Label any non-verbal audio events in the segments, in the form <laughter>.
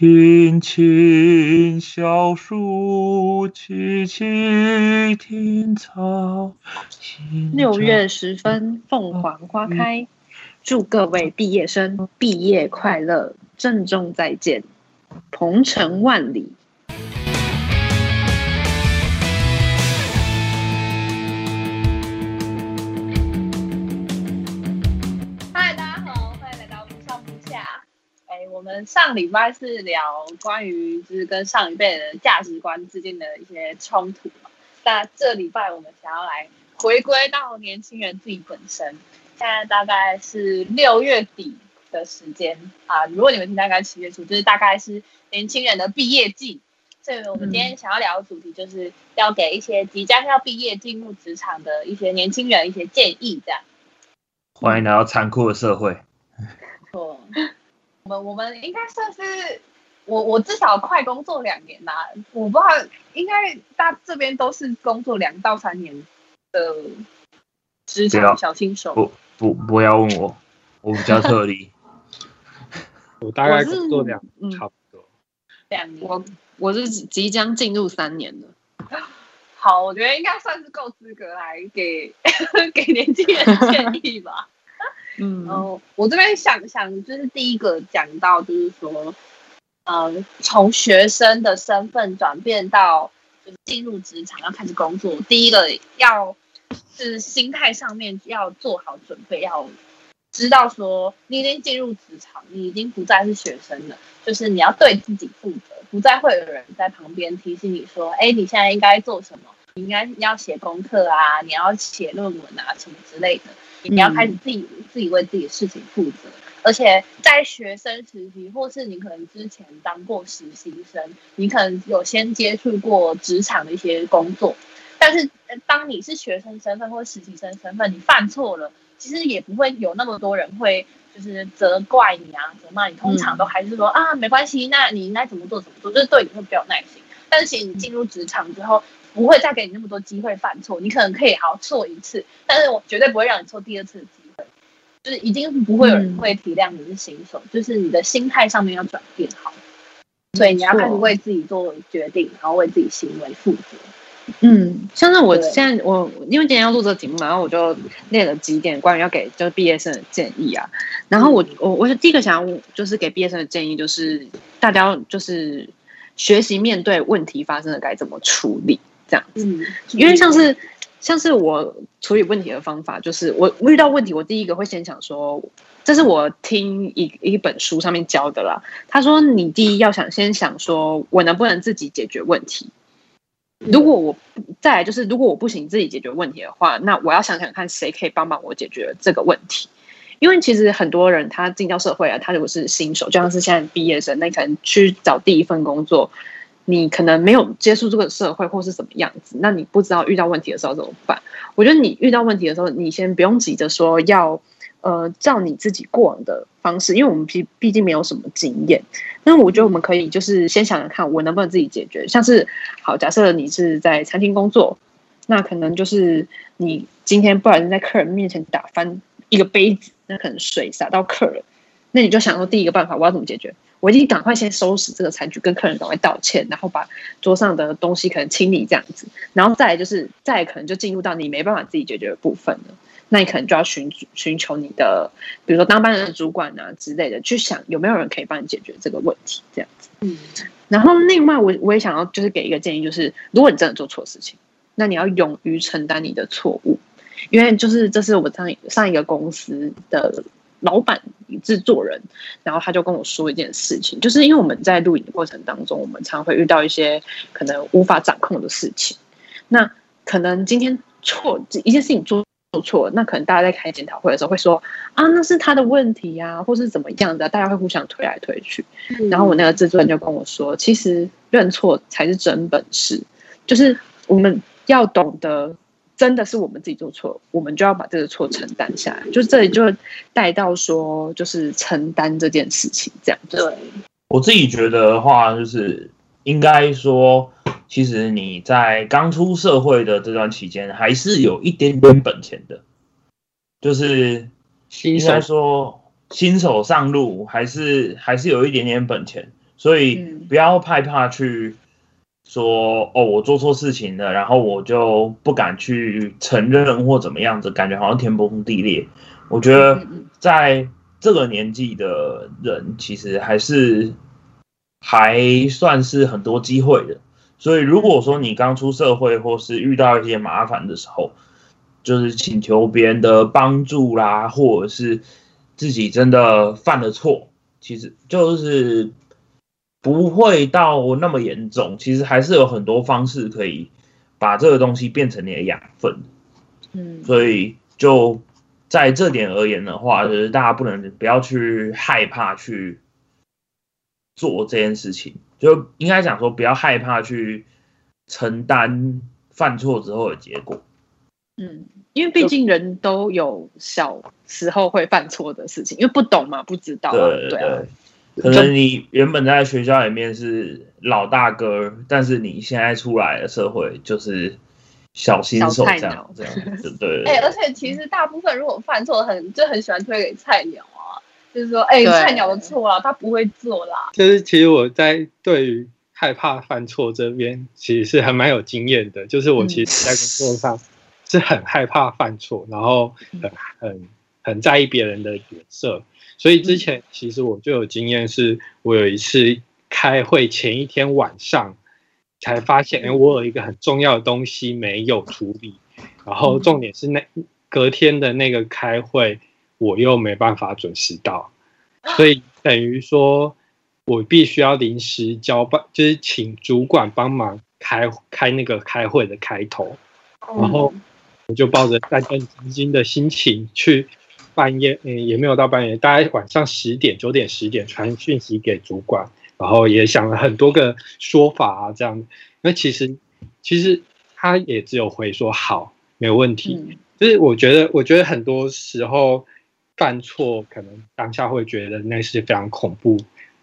青青小树，萋萋听草。六月十分，凤凰花开，祝各位毕业生毕业快乐，郑重再见，鹏程万里。们上礼拜是聊关于就是跟上一辈的价值观之间的一些冲突嘛。那这礼拜我们想要来回归到年轻人自己本身。现在大概是六月底的时间啊，如果你们听大概七月初，就是大概是年轻人的毕业季。所以我们今天想要聊的主题，就是要给一些即将要毕业进入职场的一些年轻人一些建议，这样。欢迎来到残酷的社会。错，我们我们应该算是我我至少快工作两年啦，我不知道应该大这边都是工作两到三年的职场小新手。不不不要问我，我比较特例。<laughs> 我大概是工作两嗯差不多。两年，我我是即即将进入三年了，好，我觉得应该算是够资格来给 <laughs> 给年轻人建议吧。嗯然后我这边想想，就是第一个讲到，就是说，呃，从学生的身份转变到就是进入职场要开始工作，第一个要是心态上面要做好准备，要知道说你已经进入职场，你已经不再是学生了，就是你要对自己负责，不再会有人在旁边提醒你说，哎，你现在应该做什么？你应该要写功课啊，你要写论文啊，什么之类的。你要开始自己、自己为自己的事情负责，而且在学生时期，或是你可能之前当过实习生，你可能有先接触过职场的一些工作，但是呃当你是学生身份或实习生身份，你犯错了，其实也不会有那么多人会就是责怪你啊、责骂你，通常都还是说、啊没关系，那你应该怎么做怎么做，就是对你会比较有耐心。但是其实你进入职场之后，不会再给你那么多机会犯错，你可能可以好错一次，但是我绝对不会让你错第二次的机会，就是已经不会有人嗯会体谅你是新手，就是你的心态上面要转变好，所以你要开始为自己做决定，然后为自己行为负责。嗯，像是我对现在我因为今天要录这个题目嘛，然后我就列了几点关于要给就是毕业生的建议啊。然后我我我是第一个想要就是给毕业生的建议就是大家要就是学习面对问题发生了该怎么处理这样。嗯，因为像是像是我处理问题的方法，就是我我遇到问题，我第一个会先想说，这是我听一一本书上面教的啦。他说，你第一要想先想说，我能不能自己解决问题。如果我再来就是，如果我不行自己解决问题的话，那我要想想看谁可以帮忙我解决这个问题。因为其实很多人他进到社会啊，他如果是新手，就像是现在毕业生，那可能去找第一份工作，你可能没有接触这个社会或是什么样子，那你不知道遇到问题的时候怎么办？我觉得你遇到问题的时候，你先不用急着说要呃照你自己过往的方式，因为我们毕毕竟没有什么经验。那我觉得我们可以就是先想想看，我能不能自己解决。像是好，假设你是在餐厅工作，那可能就是你今天不小心在客人面前打翻一个杯子，那可能水洒到客人，那你就想说第一个办法我要怎么解决？我一定赶快先收拾这个餐具，跟客人赶快道歉，然后把桌上的东西可能清理这样子，然后再来就是再来可能就进入到你没办法自己解决的部分了。那你可能就要寻寻求你的，比如说当班的主管啊之类的，去想有没有人可以帮你解决这个问题，这样子。嗯然后另外我我也想要就是给一个建议，就是如果你真的做错事情，那你要勇于承担你的错误，因为就是这是我上一上一个公司的老板制作人，然后他就跟我说一件事情，就是因为我们在录影的过程当中，我们常会遇到一些可能无法掌控的事情，那可能今天错一件事情做。做错了，那可能大家在开检讨会的时候会说啊，那是他的问题呀、或是怎么样的，大家会互相推来推去。然后我那个制作人就跟我说，其实认错才是真本事，就是我们要懂得，真的是我们自己做错，我们就要把这个错承担下来。就这里就带到说，就是承担这件事情这样子。对，我自己觉得的话，就是应该说，其实你在刚出社会的这段期间，还是有一点点本钱的，就是新手应该说新手上路，还是还是有一点点本钱。所以嗯不要害怕去说哦，我做错事情了，然后我就不敢去承认或怎么样子，感觉好像天崩地裂。我觉得在这个年纪的人，其实还是还算是很多机会的。所以如果说你刚出社会，或是遇到一些麻烦的时候，就是请求别人的帮助啦，或者是自己真的犯了错，其实就是不会到那么严重。其实还是有很多方式可以把这个东西变成你的养分。嗯所以就在这点而言的话，就是大家不能不要去害怕去做这件事情，就应该讲说不要害怕去承担犯错之后的结果。嗯，因为毕竟人都有小时候会犯错的事情，因为不懂嘛，不知道啊，对对啊，可能你原本在学校里面是老大哥，但是你现在出来的社会就是小新手这样这样，<laughs> 对对哎、对而且其实大部分如果犯错很就很喜欢推给菜鸟啊，就是说，哎、对菜鸟的错啦，他不会做啦。就是其实我在对于害怕犯错这边，其实是还蛮有经验的。就是我其实在工作上是很害怕犯错，然后很很很在意别人的脸色。所以之前其实我就有经验，是我有一次开会前一天晚上才发现，哎，我有一个很重要的东西没有处理，然后重点是那隔天的那个开会，我又没办法准时到，所以等于说。我必须要临时交办，就是请主管帮忙开开那个开会的开头，然后我就抱着战战兢兢的心情去半夜，嗯，也没有到半夜，大概晚上十点、九点、十点传讯息给主管，然后也想了很多个说法啊，这样。那其实其实他也只有回说好，没有问题。嗯就是我觉得，我觉得很多时候犯错，可能当下会觉得那是非常恐怖。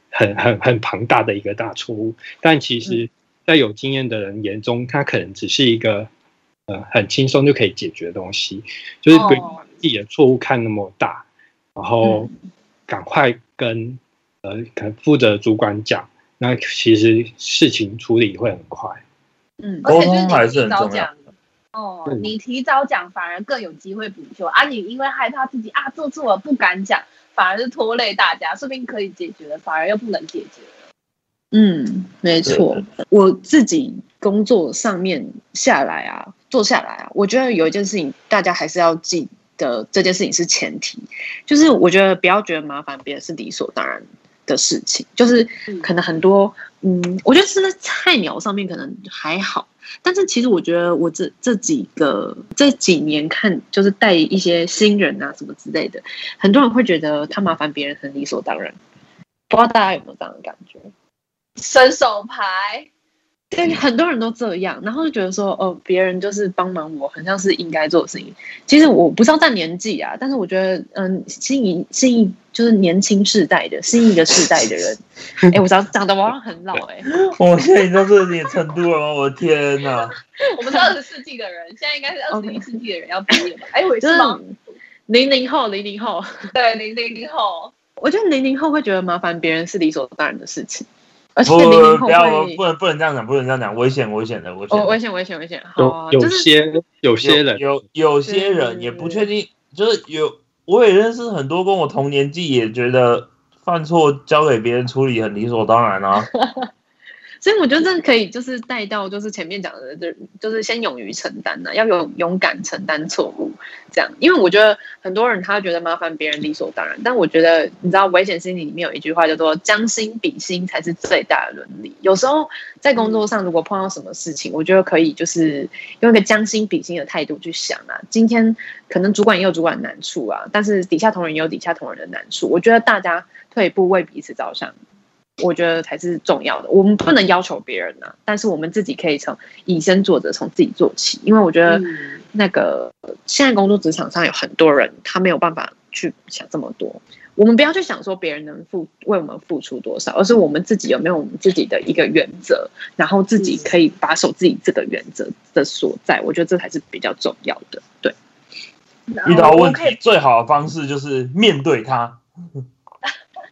很很很庞大的一个大错误，但其实，在有经验的人眼中，他可能只是一个呃很轻松就可以解决的东西，就是不用把自己的错误看那么大，然后赶快跟呃可能负责主管讲，那其实事情处理会很快。嗯而且就是沟通还你是很重要提早讲，哦，嗯你提早讲反而更有机会补救啊！你因为害怕自己啊做错了不敢讲，反而是拖累大家，说不定可以解决的，反而又不能解决了。嗯，没错，我自己工作上面下来啊，做下来啊，我觉得有一件事情大家还是要记得，这件事情是前提，就是我觉得不要觉得麻烦别人是理所当然的事情，就是可能很多，嗯，我觉得是在菜鸟上面可能还好，但是其实我觉得我这这几个这几年看，就是带一些新人啊什么之类的，很多人会觉得他麻烦别人很理所当然，不知道大家有没有这样的感觉？伸手牌，对，很多人都这样，然后就觉得说，哦，别人就是帮忙我，很像是应该做的事情。其实我不知道占年纪啊，但是我觉得，嗯，新一新一就是年轻世代的新一个世代的人，<laughs> 哎，我长长得我好像很老哎、<laughs> 我现在已经到这点程度了吗？我的天哪！<laughs> 我们是二十世纪的人，现在应该是二十一世纪的人要毕业吧？哎，我是是吗？零零后，零零后，对，零零零后，我觉得零零后会觉得麻烦别人是理所当然的事情，而且不零零后不要会不，能不能这样讲，不能这样讲，危险危险的危险哦，危险危险危险，好啊，有有就是些有些人有有有些人也不确定，就是有我也认识很多跟我同年纪，也觉得犯错交给别人处理很理所当然啊。<laughs> 所以我觉得这可以就是带到就是前面讲的，就就是先勇于承担呐、要勇勇敢承担错误，这样。因为我觉得很多人他觉得麻烦别人理所当然，但我觉得你知道危险心理里面有一句话叫做“将心比心才是最大的伦理”。有时候在工作上如果碰到什么事情，我觉得可以就是用一个将心比心的态度去想啊。今天可能主管也有主管的难处啊，但是底下同仁也有底下同仁的难处。我觉得大家退一步为彼此着想。我觉得才是重要的。我们不能要求别人呐、但是我们自己可以从以身作则，从自己做起。因为我觉得嗯那个、现在工作职场上有很多人，他没有办法去想这么多。我们不要去想说别人能付为我们付出多少，而是我们自己有没有我们自己的一个原则，然后自己可以把守自己这个原则的所在。我觉得这才是比较重要的。对，遇到问题最好的方式就是面对它。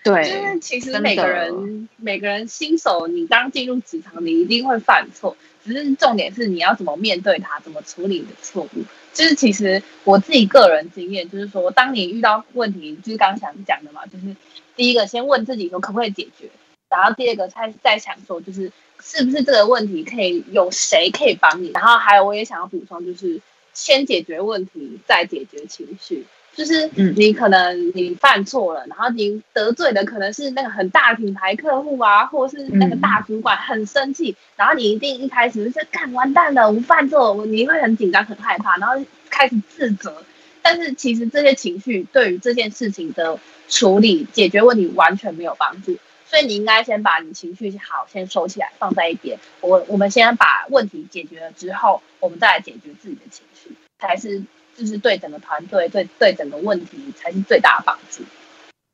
对，就是其实每个人每个人新手，你刚进入职场，你一定会犯错，只是重点是你要怎么面对它，怎么处理你的错误。就是其实我自己个人经验，就是说，当你遇到问题，就是刚刚想讲的嘛，就是第一个先问自己说可不可以解决，然后第二个再再想说，就是是不是这个问题可以有谁可以帮你，然后还有我也想要补充，就是先解决问题，再解决情绪。就是嗯你可能你犯错了，然后你得罪的可能是那个很大的品牌客户啊，或者是那个大主管很生气，然后你一定一开始就是干完蛋了，我犯错你会很紧张很害怕，然后开始自责。但是其实这些情绪对于这件事情的处理解决问题完全没有帮助，所以你应该先把你情绪好先收起来，放在一边。我我们先把问题解决了之后，我们再来解决自己的情绪，才是就是对整个团队、对对整个问题才是最大的帮助。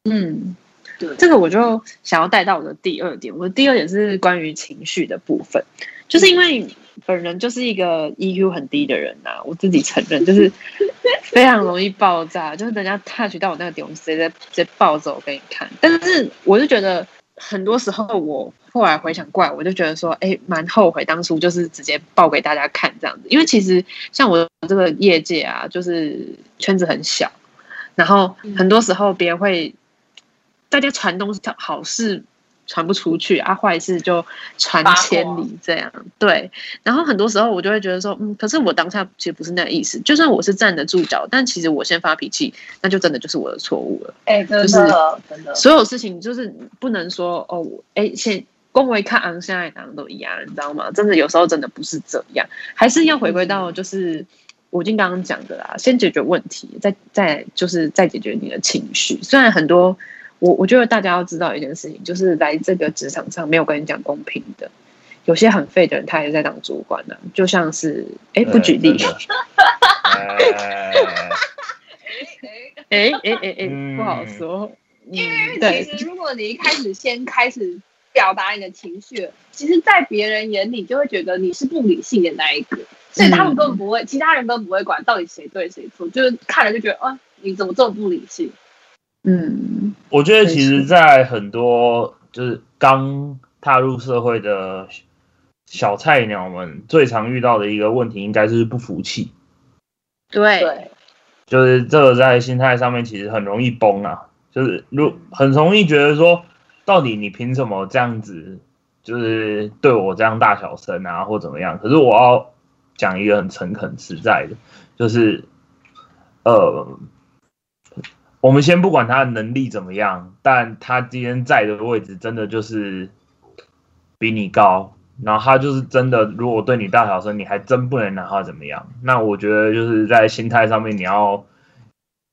嗯，对，这个我就想要带到我的第二点。我的第二点是关于情绪的部分，就是因为本人就是一个 EQ 很低的人呐、我自己承认，就是 <laughs> 非常容易爆炸，就是人家 touch 到我那个点，我直接直接暴走给你看。但是我就觉得很多时候我后来回想过来，我就觉得说，哎，蛮后悔当初就是直接爆给大家看这样子，因为其实像我这个业界啊，就是圈子很小，然后很多时候别人会。大家传东西好事传不出去啊，坏事就传千里这样。对，然后很多时候我就会觉得说，嗯，可是我当下其实不是那个意思。就算我是站得住脚，但其实我先发脾气，那就真的就是我的错误了。哎、真的、是真的，所有事情就是不能说哦，哎，先恭维看昂现在当都一样，你知道吗？真的有时候真的不是这样，还是要回归到就是我已经刚刚讲的啦，先解决问题，再再就是再解决你的情绪。虽然很多。我我觉得大家要知道一件事情，就是来这个职场上没有跟你讲公平的，有些很废的人他也在当主管呢、就像是哎不举例，哎哎哎哎不好说，因为其实如果你一开始先开始表达你的情绪，其实，在别人眼里就会觉得你是不理性的那一个，所以他们根本不会，其他人根本不会管到底谁对谁错，就是看了就觉得啊，你怎么这么不理性？嗯我觉得其实，在很多就是刚踏入社会的小菜鸟们，最常遇到的一个问题，应该是不服气。对对，就是这个在心态上面其实很容易崩啊，就是如很容易觉得说，到底你凭什么这样子，就是对我这样大小声啊，或怎么样？可是我要讲一个很诚恳实在的，就是呃，我们先不管他的能力怎么样，但他今天在的位置真的就是比你高，然后他就是真的，如果对你大小声，你还真不能拿他怎么样。那我觉得就是在心态上面，你要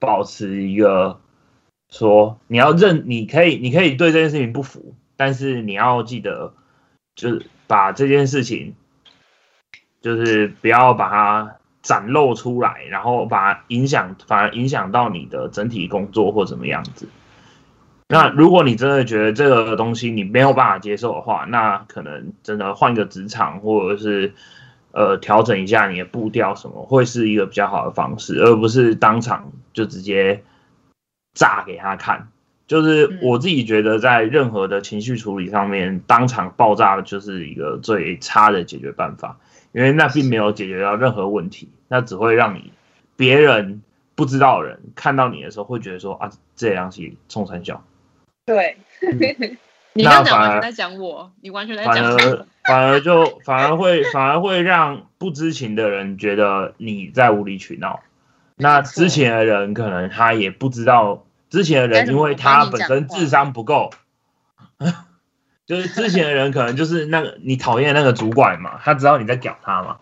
保持一个说，你要认，你可以，你可以对这件事情不服，但是你要记得，就是把这件事情，就是不要把它展露出来，然后把影响，反而影响到你的整体工作或怎么样子。那如果你真的觉得这个东西你没有办法接受的话，那可能真的换个职场，或者是呃调整一下你的步调，什么会是一个比较好的方式，而不是当场就直接炸给他看。就是我自己觉得，在任何的情绪处理上面，当场爆炸就是一个最差的解决办法，因为那并没有解决到任何问题，那只会让你别人不知道的人看到你的时候会觉得说啊，这样是冲三小。对，<laughs> 你刚讲完全在讲我，你完全在反讲反而反而就反而会反而会让不知情的人觉得你在无理取闹。那之前的人可能他也不知道，之前的人因为他本身智商不够，<laughs> 就是之前的人可能就是那个你讨厌的那个主管嘛，他知道你在屌他嘛，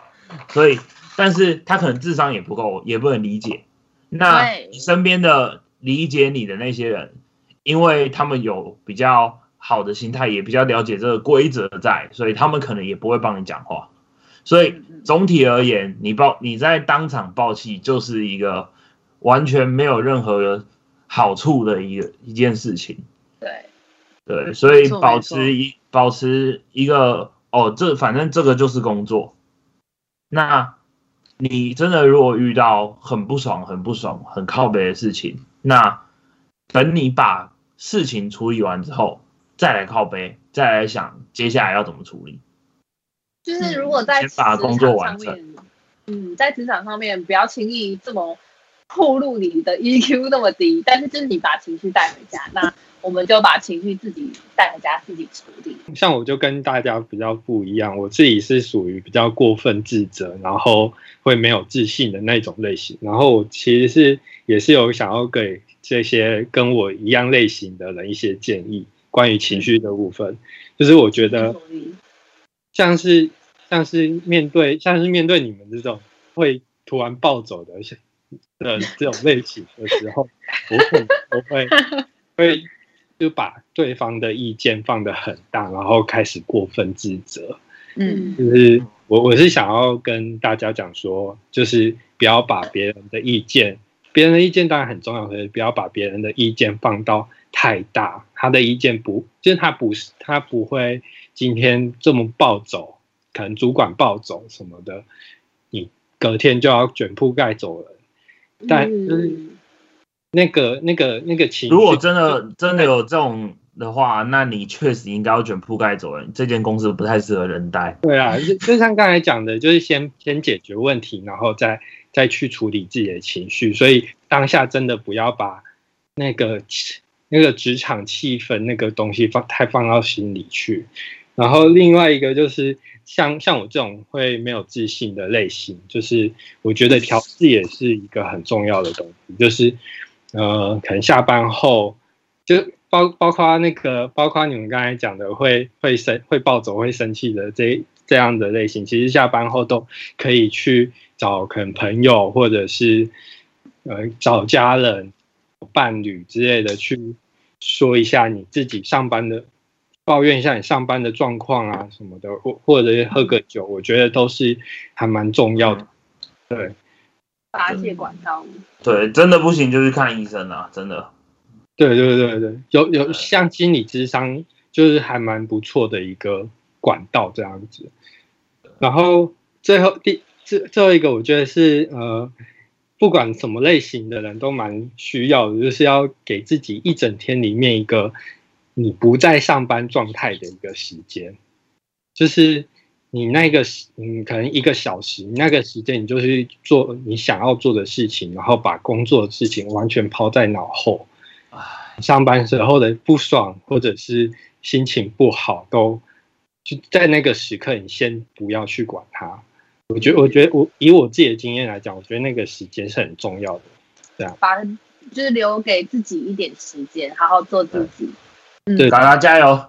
所以但是他可能智商也不够，也不能理解。那你身边的理解你的那些人，因为他们有比较好的心态，也比较了解这个规则在，所以他们可能也不会帮你讲话。所以总体而言，你爆你在当场爆气，就是一个完全没有任何好处的一个一件事情。对，对，所以保持一保持一个哦，这反正这个就是工作。那你真的如果遇到很不爽、很不爽、很靠北的事情，那等你把事情处理完之后，再来靠背，再来想接下来要怎么处理。就是如果在职场上面，嗯，在职场上面不要轻易这么暴露你的 EQ 那么低，但是就是你把情绪带回家，那我们就把情绪自己带回家自己处理。像我就跟大家比较不一样，我自己是属于比较过分自责，然后会没有自信的那种类型。然后我其实是也是有想要给这些跟我一样类型的人一些建议，关于情绪的部分，就是我觉得像是像是面对像是面对你们这种会突然暴走的的这种类型的时候，我可能会 <laughs> 会就把对方的意见放得很大，然后开始过分自责。嗯就是我我是想要跟大家讲说，就是不要把别人的意见，别人的意见当然很重要，可是不要把别人的意见放到太大。他的意见不，就是他不是他不会今天这么暴走，可能主管暴走什么的，你隔天就要卷铺盖走人。但就是嗯那个那个那个情，如果真的真的有这种的话，那你确实应该要卷铺盖走人。这间公司不太适合人待。对啊，就就像刚才讲的，就是先先解决问题，然后再再去处理自己的情绪。所以当下真的不要把那个那个职场气氛那个东西放太放到心里去。然后另外一个就是像像我这种会没有自信的类型，就是我觉得调试也是一个很重要的东西，就是呃，可能下班后就包包括那个，包括你们刚才讲的会会生会暴走会生气的这这样的类型，其实下班后都可以去找可能朋友或者是呃找家人、伴侣之类的去说一下你自己上班的，抱怨一下你上班的状况啊什么的，或或者是喝个酒，我觉得都是还蛮重要的。对，发泄管道。对，真的不行就去看医生啊！真的。对对对对，有有像心理智商，就是还蛮不错的一个管道这样子。然后最后第最最后一个，我觉得是呃，不管什么类型的人都蛮需要的，就是要给自己一整天里面一个你不在上班状态的一个时间，就是你那个时嗯，可能一个小时，你那个时间你就是做你想要做的事情，然后把工作的事情完全抛在脑后。上班时候的不爽或者是心情不好，都就在那个时刻，你先不要去管它。我觉得，我觉得我以我自己的经验来讲，我觉得那个时间是很重要的。对啊把就是留给自己一点时间，好好做自己。对大家加油！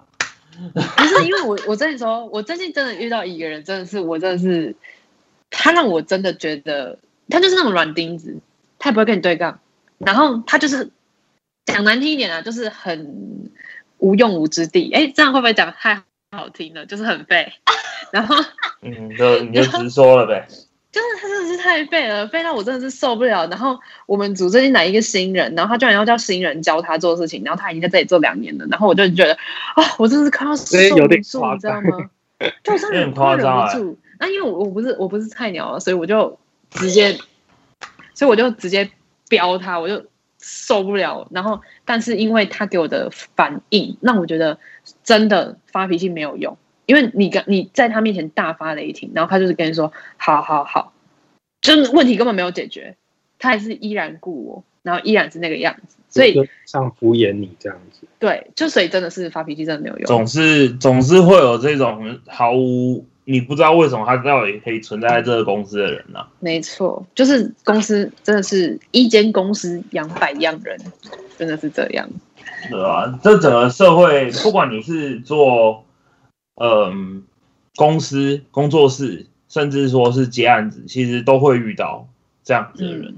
不是因为我我跟你说，我最近真的遇到一个人，真的是我真的是，他让我真的觉得他就是那种软钉子，他也不会跟你对杠，然后他就是讲难听一点啊，就是很无用武之地。哎，这样会不会讲太好听了？就是很废，<laughs> 然后嗯，就你就直说了呗。就是他真的是太废了，废到我真的是受不了。然后我们组最近来一个新人，然后他居然要叫新人教他做事情，然后他已经在这里做两年了，然后我就觉得啊，我真的是快要受有点不住，你知道张吗？就我真的夸张不住。那因为我我不是我不是菜鸟啊，所以我就直接，所以我就直接飙他，我就受不了。然后，<laughs> 但是因为他给我的反应，让我觉得真的发脾气没有用。因为你跟你在他面前大发雷霆，然后他就是跟你说好好好，就是问题根本没有解决，他还是依然顾我，然后依然是那个样子，所以就像敷衍你这样子。对，就所以真的是发脾气真的没有用。总是总是会有这种毫无你不知道为什么他到底可以存在在这个公司的人呢、没错，就是公司真的是一间公司养百样人，真的是这样。对啊？这整个社会，不管你是做嗯公司、工作室，甚至说是接案子，其实都会遇到这样子的人。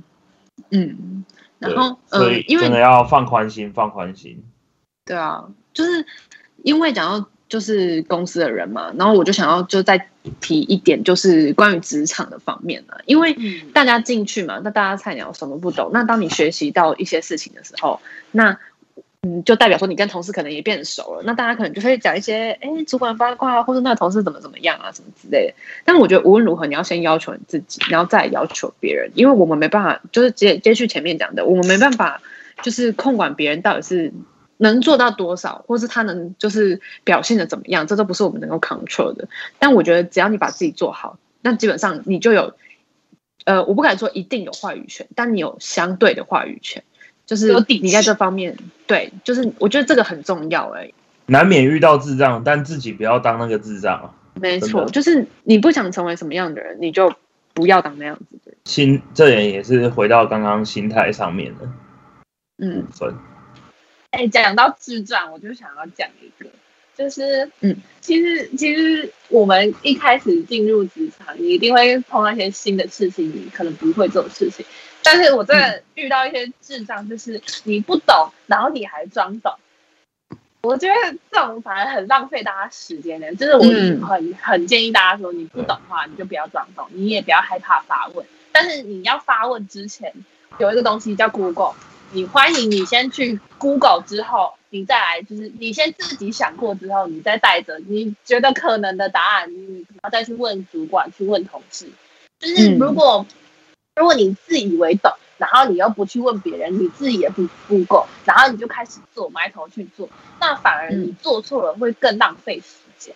嗯，然后所以，真的要放宽心，放宽心。对啊，就是因为讲到就是公司的人嘛，然后我就想要就再提一点，就是关于职场的方面啊，因为嗯大家进去嘛，那大家菜鸟什么不懂，那当你学习到一些事情的时候，那嗯，就代表说你跟同事可能也变熟了，那大家可能就会讲一些，哎，主管八卦，或者那同事怎么怎么样啊，什么之类的。但我觉得无论如何，你要先要求你自己，然后再要求别人，因为我们没办法，就是接接续前面讲的，我们没办法就是控管别人到底是能做到多少，或是他能就是表现的怎么样，这都不是我们能够 control 的。但我觉得只要你把自己做好，那基本上你就有，呃，我不敢说一定有话语权，但你有相对的话语权，就是有底你在这方面，对，就是我觉得这个很重要哎、难免遇到智障，但自己不要当那个智障啊。没错，就是你不想成为什么样的人，你就不要当那样子的人。心这点也是回到刚刚心态上面的嗯部分。哎，讲到智障，我就想要讲一个，就是，嗯，其实其实我们一开始进入职场，你一定会碰到一些新的事情，你可能不会做的事情。但是我真的遇到一些智障，就是你不懂，然后你还装懂。我觉得这种反而很浪费大家时间的，就是我嗯很、很建议大家说，你不懂的话，你就不要装懂，你也不要害怕发问。但是你要发问之前，有一个东西叫 Google，你欢迎你先去 Google 之后，你再来就是你先自己想过之后，你再带着你觉得可能的答案，你然后再去问主管，去问同事。就是嗯如果、如果你自以为懂，然后你又不去问别人，你自己也不 Google，然后你就开始做，埋头去做，那反而你做错了会更浪费时间。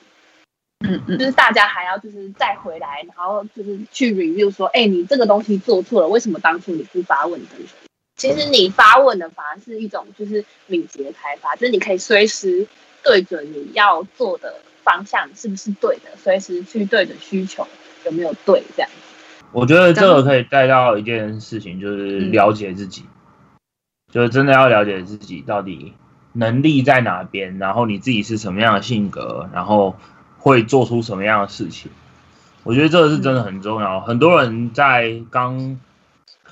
嗯嗯就是大家还要就是再回来，然后就是去 review 说，哎，你这个东西做错了，为什么当初你不发问等等？其实你发问的反而是一种就是敏捷开发，就是你可以随时对准你要做的方向是不是对的，随时去对准需求有没有对这样。我觉得这个可以带到一件事情，就是了解自己，就是真的要了解自己到底能力在哪边，然后你自己是什么样的性格，然后会做出什么样的事情。我觉得这个是真的很重要。很多人在刚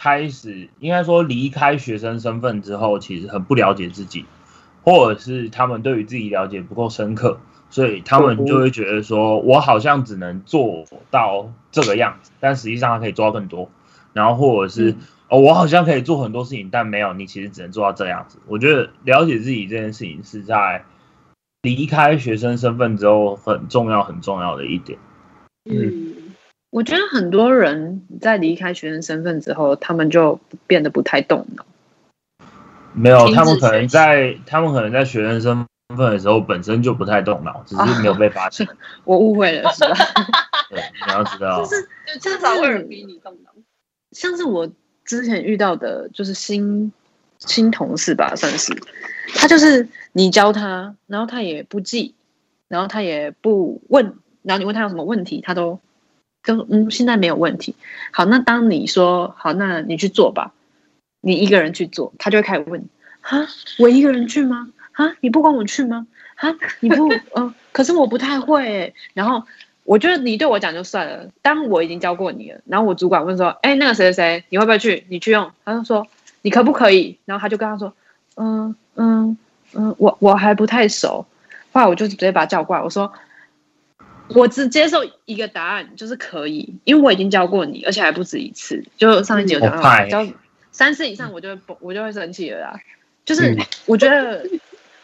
开始，应该说离开学生身份之后，其实很不了解自己，或者是他们对于自己了解不够深刻，所以他们就会觉得说，我好像只能做到这个样子，但实际上他可以做到更多。然后或者是、嗯哦，我好像可以做很多事情，但没有，你其实只能做到这样子。我觉得了解自己这件事情是在离开学生身份之后很重要、很重要的一点。嗯，我觉得很多人在离开学生身份之后，他们就变得不太动脑。没有，他们可能在他们可能在学生身份的时候本身就不太动脑，只是没有被发现。<laughs> 我误会了，是吧？<laughs> 对，你要知道，就是就至少会有人逼你动脑。像是我之前遇到的，就是新新同事吧，算是他就是你教他，然后他也不记，然后他也不问，然后你问他有什么问题，他都跟嗯现在没有问题。好，那当你说好，那你去做吧，你一个人去做，他就会开始问啊，我一个人去吗？啊，你不管我去吗？啊，你不呃，可是我不太会，然后。我觉得你对我讲就算了，当我已经教过你了，然后我主管问说：“哎，那个谁谁谁，你会不会去？你去用？”他就说：“你可不可以？”然后他就跟他说：“嗯嗯嗯，我我还不太熟。”后来我就直接把他叫过来，我说：“我只接受一个答案，就是可以，因为我已经教过你，而且还不止一次。就上一集有讲到，教三次以上，我就会我就会生气了啦。就是嗯我觉得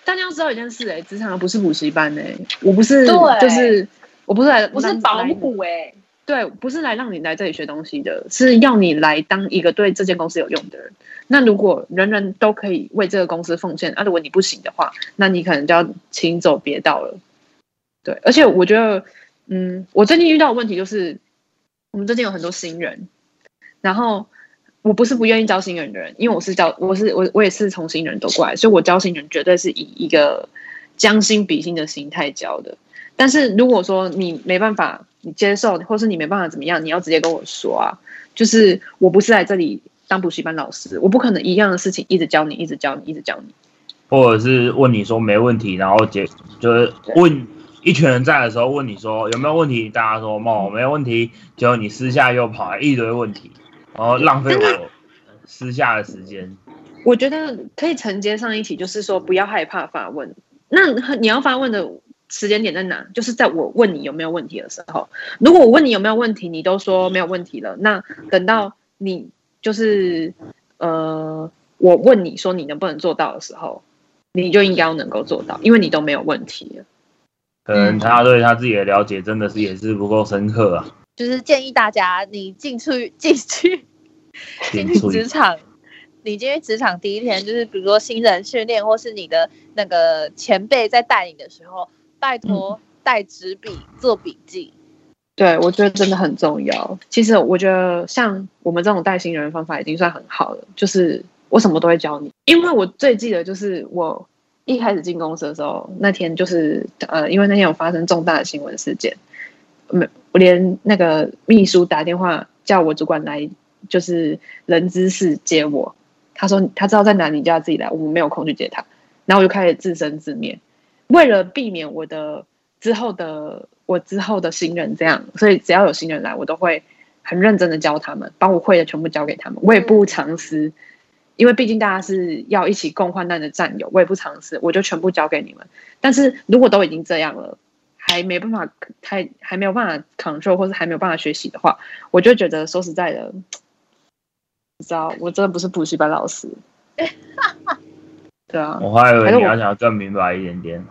大家要知道一件事、哎，职场不是补习班哎、我不是，对就是我不是来，不是保姆哎、对，不是来让你来这里学东西的，是要你来当一个对这间公司有用的人。那如果人人都可以为这个公司奉献，啊，如果你不行的话，那你可能就要请走别道了。对，而且我觉得，嗯，我最近遇到的问题就是，我们最近有很多新人，然后我不是不愿意教新人的人，因为我是教，我是我我也是从新人走过来，所以我教新人绝对是以一个将心比心的心态教的。但是如果说你没办法，你接受，或是你没办法怎么样，你要直接跟我说啊。就是我不是来这里当补习班老师，我不可能一样的事情一直教你，一直教你，一直教你。或者是问你说没问题，然后结就是问一群人在的时候问你说有没有问题，大家说哦没有问题，结果你私下又跑来一堆问题，然后浪费我私下的时间。我觉得可以承接上一题，就是说不要害怕发问。那你要发问的时间点在哪？就是在我问你有没有问题的时候。如果我问你有没有问题，你都说没有问题了，那等到你就是呃，我问你说你能不能做到的时候，你就应该能够做到，因为你都没有问题了。可能他对他自己的了解真的是也是不够深刻啊。就是建议大家，你进去 <laughs> 进去进去职场，你进去职场第一天，就是比如说新人训练，或是你的那个前辈在带你的时候，拜托带纸笔做笔记。对，我觉得真的很重要。其实我觉得像我们这种带新人的方法已经算很好了，就是我什么都会教你。因为我最记得就是我一开始进公司的时候，那天就是呃，因为那天有发生重大的新闻事件，没我连那个秘书打电话叫我主管来，就是人资室接我。他说他知道在哪里，叫他自己来，我们没有空去接他。然后我就开始自生自灭，为了避免我的之后的。我之后的新人这样，所以只要有新人来，我都会很认真的教他们，把我会的全部教给他们。我也不藏私，因为毕竟大家是要一起共患难的战友，我也不尝试，我就全部交给你们。但是如果都已经这样了，还没办法，还还没有办法 control，或是还没有办法学习的话，我就觉得说实在的，你知道，我真的不是补习班老师。<laughs> 对啊，我还以为你要讲更明白一点点，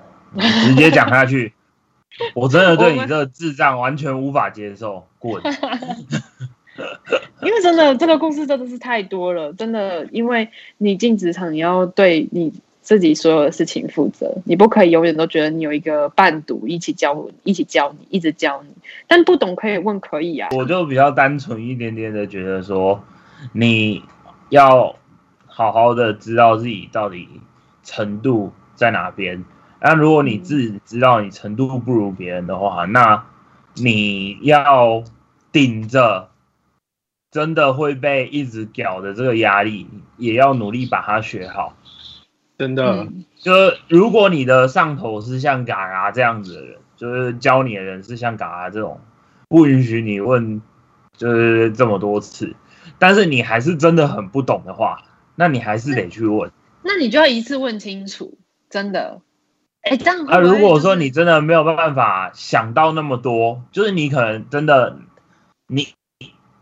直接讲下去。<laughs> 我真的对你这个智障完全无法接受，滚！<laughs> 因为真的这个故事真的是太多了，真的，因为你进职场，你要对你自己所有的事情负责，你不可以永远都觉得你有一个伴读一起教，一起教你，一直教你。但不懂可以问，可以啊。我就比较单纯一点点的觉得说，你要好好的知道自己到底程度在哪边。那如果你自己知道你程度不如别人的话，那你要顶着真的会被一直屌的这个压力，也要努力把它学好。真的，就是如果你的上头是像嘎嘎这样子的人，就是教你的人是像嘎嘎这种，不允许你问，就是这么多次，但是你还是真的很不懂的话，那你还是得去问。那你就要一次问清楚，真的。哎，这样啊？如果说你真的没有办法想到那么多，就是你可能真的，你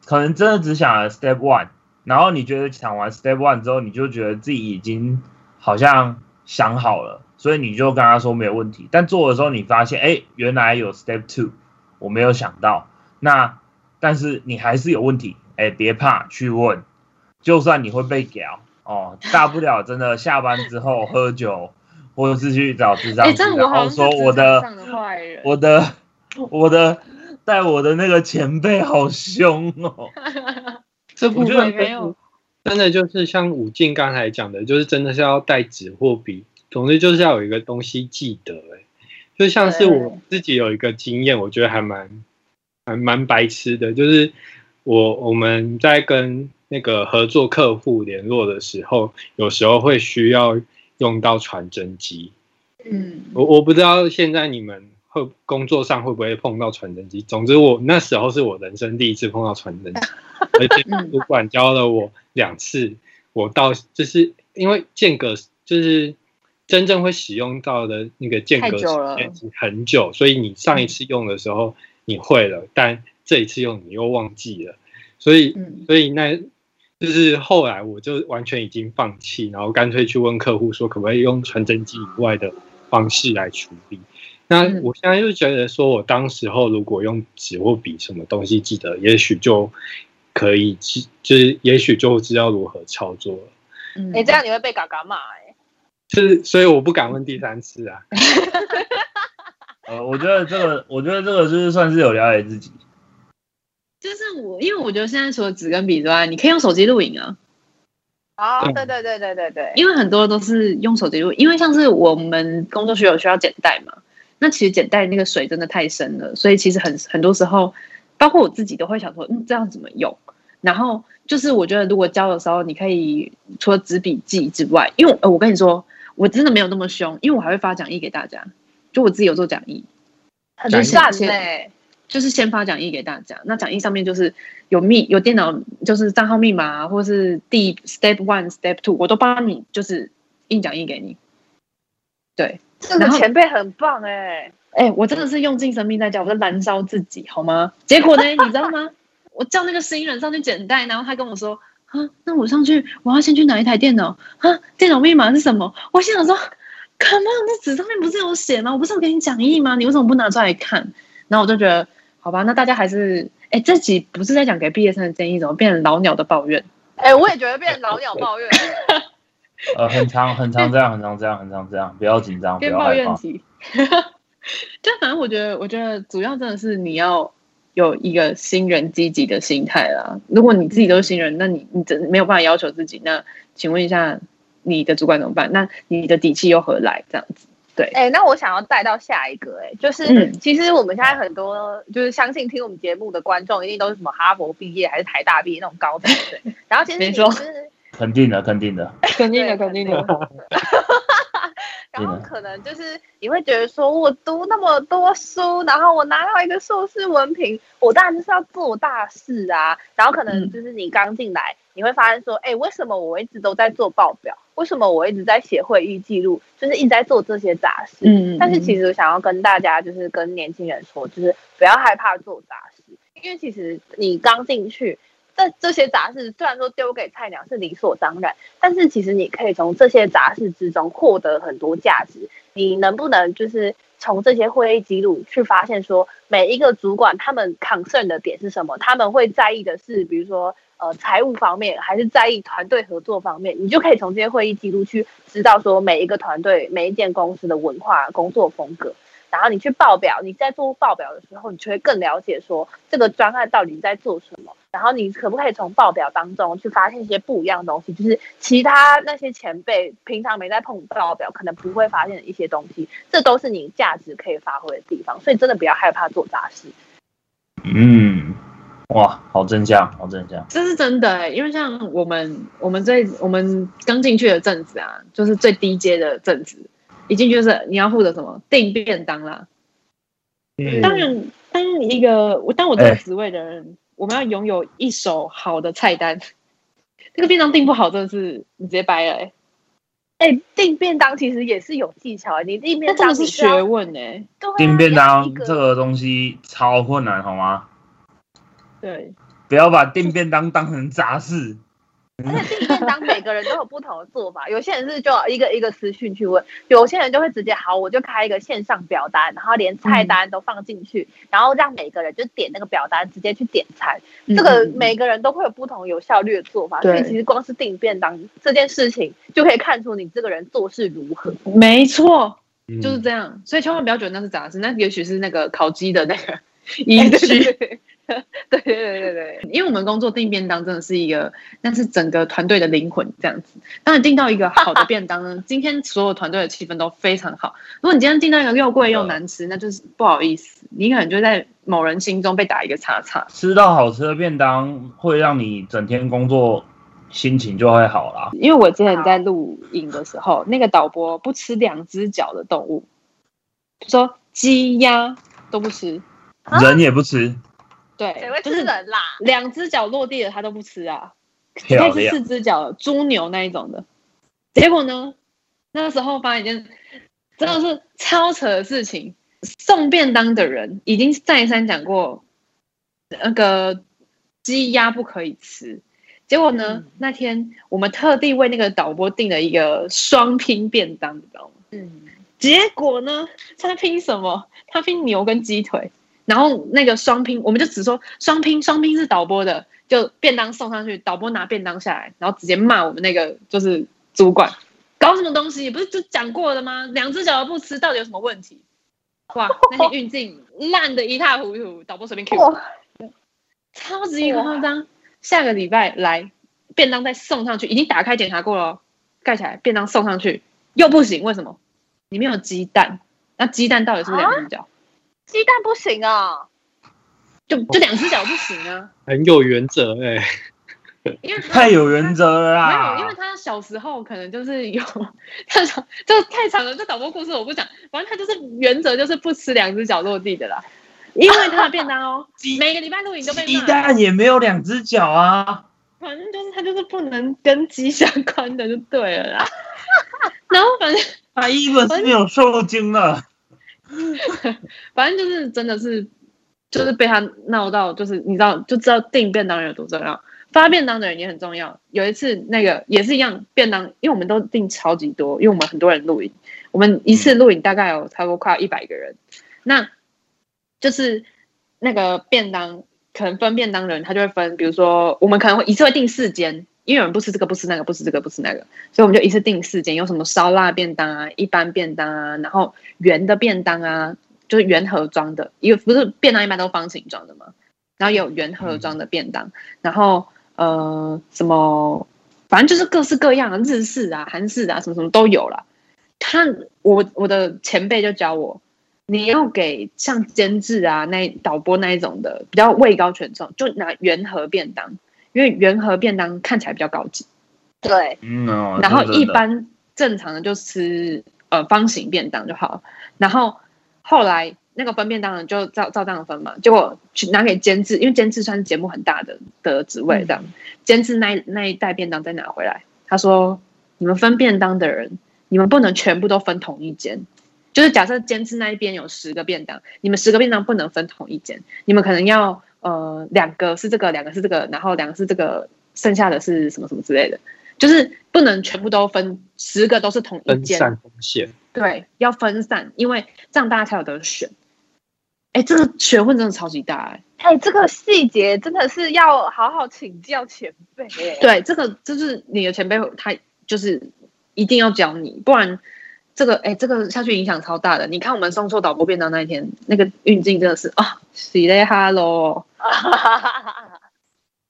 可能真的只想了 step one，然后你觉得想完 step one 之后，你就觉得自己已经好像想好了，所以你就跟他说没有问题。但做的时候你发现，哎，原来有 step two，我没有想到。那但是你还是有问题，哎，别怕，去问，就算你会被屌哦，大不了真的下班之后喝酒。或者是去找智障，然后说我的我的我的带我的那个前辈好凶哦。<laughs> 这部分没有，真的就是像武进刚才讲的，就是真的是要带纸或笔，总之就是要有一个东西记得。哎，就像是我自己有一个经验，我觉得还蛮还蛮白痴的，就是我我们在跟那个合作客户联络的时候，有时候会需要。用到传真机，嗯，我我不知道现在你们会工作上会不会碰到传真机。总之，我那时候是我人生第一次碰到传真机，<laughs> 而且主管教了我两次。我到就是因为间隔就是真正会使用到的那个间隔时间很久，所以你上一次用的时候你会了，但这一次用你又忘记了，所以所以那。就是后来我就完全已经放弃，然后干脆去问客户说可不可以用传真机以外的方式来处理。那我现在就觉得说，我当时候如果用纸或笔什么东西记得，也许就可以记，就是也许就知道如何操作了。嗯，哎，这样你会被嘎嘎骂哎。是，所以我不敢问第三次啊。<laughs> 呃，我觉得这个，我觉得这个就是算是有了解自己。就是我，因为我觉得现在除了纸跟笔之外，你可以用手机录影啊。哦，对对对对对对。因为很多都是用手机录，因为像是我们工作需有需要剪带嘛，那其实简带那个水真的太深了，所以其实很很多时候，包括我自己都会想说，嗯，这样怎么用？然后就是我觉得如果教的时候，你可以除了纸笔记之外，因为呃，我跟你说，我真的没有那么凶，因为我还会发讲义给大家，就我自己有做讲义，很赞嘞。就是先发讲义给大家，那讲义上面就是有密有电脑，就是账号密码，或是第 step one step two，我都帮你就是印讲义给你。对，这个前辈很棒哎哎，我真的是用尽生命在教，我在燃烧自己好吗？结果呢，你知道吗？我叫那个新人上去捡袋，然后他跟我说啊，那我上去我要先去拿一台电脑啊，电脑密码是什么？我心想说，Come on，那纸上面不是有写吗？我不是有给你讲义吗？你为什么不拿出来看？然后我就觉得。好吧，那大家还是哎，这集不是在讲给毕业生的建议，怎么变成老鸟的抱怨？哎、我也觉得变成老鸟抱怨。呃，很长很长这样，很长这样，很长这样，不要紧张，不要害怕。怨题。就反正我觉得，我觉得主要真的是你要有一个新人积极的心态啦。如果你自己都是新人，那你你真没有办法要求自己。那请问一下，你的主管怎么办？那你的底气又何来？这样子，对，哎、那我想要带到下一个、哎，就是、嗯其实我们现在很多就是相信听我们节目的观众，一定都是什么哈佛毕业还是台大毕业那种高材生。<laughs> 然后其实你肯定的，肯定的。肯定的，肯定 <laughs> 的。然后可能就是你会觉得说，我读那么多书，然后我拿到一个硕士文凭，我当然就是要做大事啊。然后可能嗯就是你刚进来，你会发现说，哎，为什么我一直都在做报表？为什么我一直在写会议记录？就是一直在做这些杂事。嗯，但是其实实我想要跟大家，就是跟年轻人说，就是不要害怕做杂事，因为其实你刚进去，这这些杂事虽然说丢给菜鸟是理所当然，但是其实你可以从这些杂事之中获得很多价值。你能不能就是从这些会议记录去发现说，每一个主管他们 concern 的点是什么？他们会在意的是，比如说呃财务方面，还是在意团队合作方面？你就可以从这些会议记录去知道说每一个团队、每一间公司的文化、工作风格。然后你去报表，你在做报表的时候，你就会更了解说这个专案到底在做什么。然后你可不可以从报表当中去发现一些不一样的东西，就是其他那些前辈平常没在碰报表，可能不会发现的一些东西，这都是你价值可以发挥的地方。所以真的不要害怕做杂事。嗯，哇，好正向，好正向。这是真的、欸，因为像我们我们最我们刚进去的阵子啊，就是最低阶的阵子，一进去就是你要负责什么订便当啦。嗯当然，当一个我当我这个哎职位的人，我们要拥有一手好的菜单。<laughs> 这个便当订不好，真的是你直接掰了、欸，哎，订便当其实也是有技巧的，你订那便真的是学问哎、对啊订便当这个东西超困难，好吗？对，不要把订便当当成杂事。而且订便 <laughs> 当每个人都有不同的做法，有些人是就一个一个私讯去问，有些人就会直接好，我就开一个线上表单，然后连菜单都放进去，然后让每个人就点那个表单直接去点餐。这个嗯每个人都会有不同有效率的做法，所以其实光是订便当这件事情就可以看出你这个人做事如何。没错，嗯就是这样。所以千万不要觉得那是杂事，那也许是那个烤鸡的那个哎依 <laughs> 对据。对对对因为我们工作订便当真的是一个，那是整个团队的灵魂这样子。当然订到一个好的便当呢，<laughs> 今天所有团队的气氛都非常好。如果你今天订到一个又贵又难吃，那就是不好意思，你可能就在某人心中被打一个叉叉。吃到好吃的便当，会让你整天工作心情就会好啦。因为我之前在录影的时候，那个导播不吃两只脚的动物，说鸡鸭都不吃，啊人也不吃，对就是吃人啦？两只脚落地的他都不吃啊，可以是。四只脚的猪牛那一种的。结果呢，那时候发生一件真的是超扯的事情。送便当的人已经再三讲过，那个鸡鸭不可以吃。结果呢，嗯那天我们特地为那个导播订了一个双拼便当，你知道吗？嗯，结果呢，他拼什么？他拼牛跟鸡腿，然后那个双拼，我们就只说双拼，双拼是导播的，就便当送上去，导播拿便当下来，然后直接骂我们那个就是主管，搞什么东西？不是就讲过了吗？两只脚都不吃，到底有什么问题？<laughs> 哇，那些运镜烂的一塌糊涂，导播随便 Q，哇超级夸张。下个礼拜来便当再送上去，已经打开检查过了哦，盖起来，便当送上去又不行，为什么？里面有鸡蛋，那鸡蛋到底是不是两只脚？鸡蛋不行啊。就就两只脚不行啊，很有原则哎、因为 <laughs> 太有原则了没有，因为！他小时候可能就是有，太长这太长了，这导播故事我不讲，反正他就是原则就是不吃两只脚落地的啦，因为他的便当哦，<laughs> 鸡每个礼拜录影都被鸡骂，蛋也没有两只脚啊！反正就是他就是不能跟鸡相关的就对了啦，然后反正他一本是没有受精了。<laughs> 反正就是真的是，就是被他闹到，就是你知道就知道订便当人有多重要，发便当的人也很重要。有一次那个也是一样，便当因为我们都订超级多，因为我们很多人录影，我们一次录影大概有差不多快一百个人，那就是那个便当可能分便当的人，他就会分，比如说我们可能会一次会订四间，因为有人不吃这个，不吃那个，不吃这个，不吃那个，所以我们就一次订四间，有什么烧腊便当啊、一般便当啊，然后圆的便当啊，就是圆盒装的，因为不是便当一般都方形状的嘛，然后也有圆盒装的便当，然后呃什么，反正就是各式各样的日式啊、韩式啊，什么什么都有了。他我我的前辈就教我，你要给像监制啊那导播那一种的比较位高权重，就拿圆盒便当。因为圆盒便当看起来比较高级，对，嗯哦，然后一般正常的就吃呃方形便当就好。然后后来那个分便当呢，就照照这样分嘛。结果去拿给监制，因为监制算是节目很大的的职位，这样监制那一那一袋便当再拿回来，他说：“你们分便当的人，你们不能全部都分同一间。就是假设监制那一边有十个便当，你们十个便当不能分同一间，你们可能要。”呃，两个是这个，两个是这个，然后两个是这个，剩下的是什么什么之类的，就是不能全部都分，十个都是同一间，分散风险。对，要分散，因为这样大家才有得选。哎，这个学问真的超级大哎！哎，这个细节真的是要好好请教前辈。对，这个就是你的前辈，他就是一定要教你，不然这个哎，这个下去影响超大的。你看我们送错导播便当那一天，那个运镜真的是啊，喜嘞哈喽。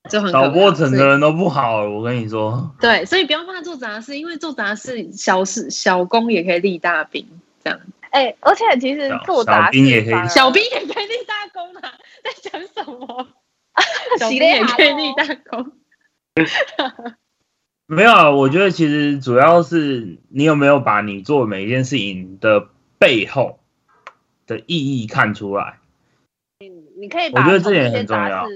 就很可怕导播整个人都不好了，我跟你说，对，所以不要怕做杂事，因为做杂事小事小工也可以立大兵，这样哎，而且其实做杂小兵也可以小兵也可以立大功啊！在讲什么？小兵洗嘞也可以立大功。<laughs> 没有啊，我觉得其实主要是你有没有把你做每一件事情的背后的意义看出来。嗯你可以把我觉得这点很重要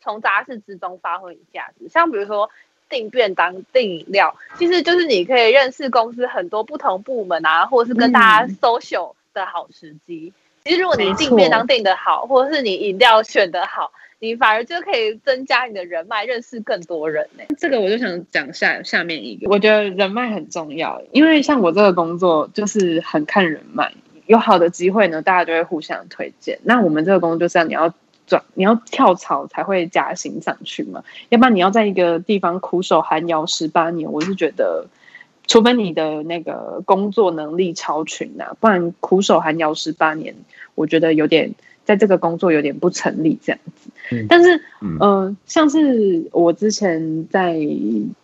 从杂事之中发挥你价值，像比如说订便当、订饮料，其实就是你可以认识公司很多不同部门啊，或者是跟大家 social 的好时机。其实如果你没订便当订的好，或者是你饮料选的好，你反而就可以增加你的人脉，认识更多人呢、这个我就想讲下下面一个，我觉得人脉很重要，因为像我这个工作就是很看人脉，有好的机会呢，大家就会互相推荐。那我们这个工作就是要你要转，你要跳槽才会加薪上去嘛，要不然你要在一个地方苦守寒窑十八年，我是觉得。除非你的那个工作能力超群啊，不然苦守寒窑十八年，我觉得有点在这个工作有点不成立这样子。嗯但是嗯呃，像是我之前在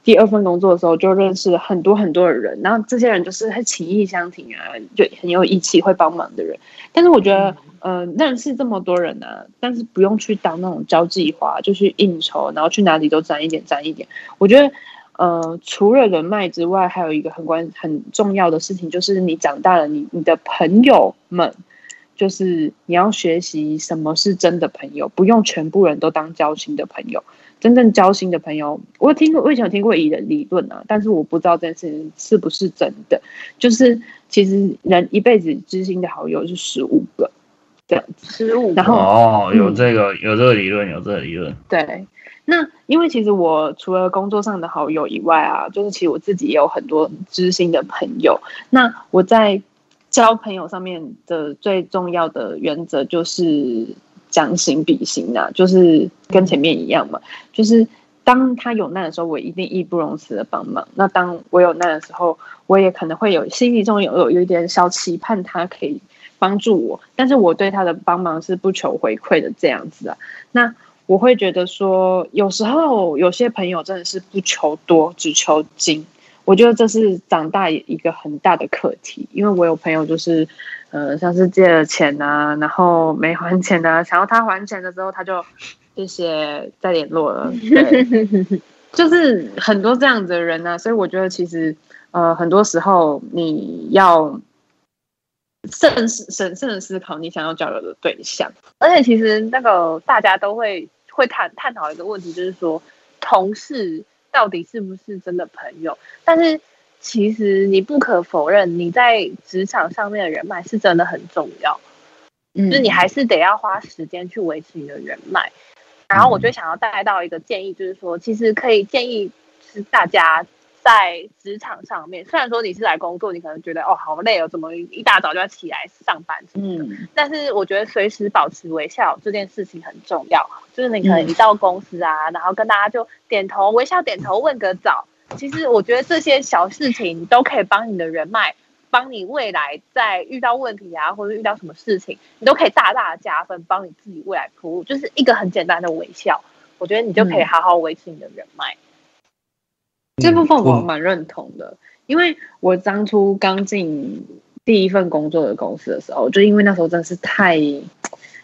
第二份工作的时候，就认识了很多很多的人，然后这些人就是很情义相挺啊，就很有义气，会帮忙的人。但是我觉得，呃，认识这么多人啊，但是不用去当那种交际花，就去应酬，然后去哪里都沾一点沾一点。我觉得，呃，除了人脉之外，还有一个很关很重要的事情，就是你长大了，你你的朋友们。就是你要学习什么是真的朋友，不用全部人都当交心的朋友。真正交心的朋友，我听过，我以前有听过乙的理论啊，但是我不知道这件事情是不是真的。就是其实人一辈子知心的好友是十五个这样子，十五然后哦，有嗯这个有这个理论，有这个理论。对，那因为其实我除了工作上的好友以外啊，就是其实我自己也有很多知心的朋友。那我在交朋友上面的最重要的原则就是将心比心啊，就是跟前面一样嘛，就是当他有难的时候，我一定义不容辞的帮忙。那当我有难的时候，我也可能会有心里中有有有一点小期盼，他可以帮助我，但是我对他的帮忙是不求回馈的这样子啊。那我会觉得说，有时候有些朋友真的是不求多，只求精。我觉得这是长大一个很大的课题，因为我有朋友就是，呃，像是借了钱啊，然后没还钱啊，想要他还钱的时候，他就谢谢再联络了，<laughs> 对，就是很多这样子的人呢、所以我觉得其实，呃，很多时候你要慎思审慎的思考你想要交流的对象。而且其实那个大家都会会探探讨一个问题，就是说同事到底是不是真的朋友？但是其实你不可否认，你在职场上面的人脉是真的很重要，嗯就是你还是得要花时间去维持你的人脉。然后我就想要带到一个建议，就是说，其实可以建议是大家在职场上面，虽然说你是来工作，你可能觉得哦好累哦，怎么一大早就要起来上班什么的，嗯但是我觉得随时保持微笑这件事情很重要。就是你可能一到公司啊，然后跟大家就点头微笑点头问个早，其实我觉得这些小事情都可以帮你的人脉，帮你未来在遇到问题啊，或者遇到什么事情，你都可以大大的加分，帮你自己未来铺路。就是一个很简单的微笑，我觉得你就可以嗯好好维持你的人脉。这部分我嗯蛮认同的，因为我当初刚进第一份工作的公司的时候，就因为那时候真的是太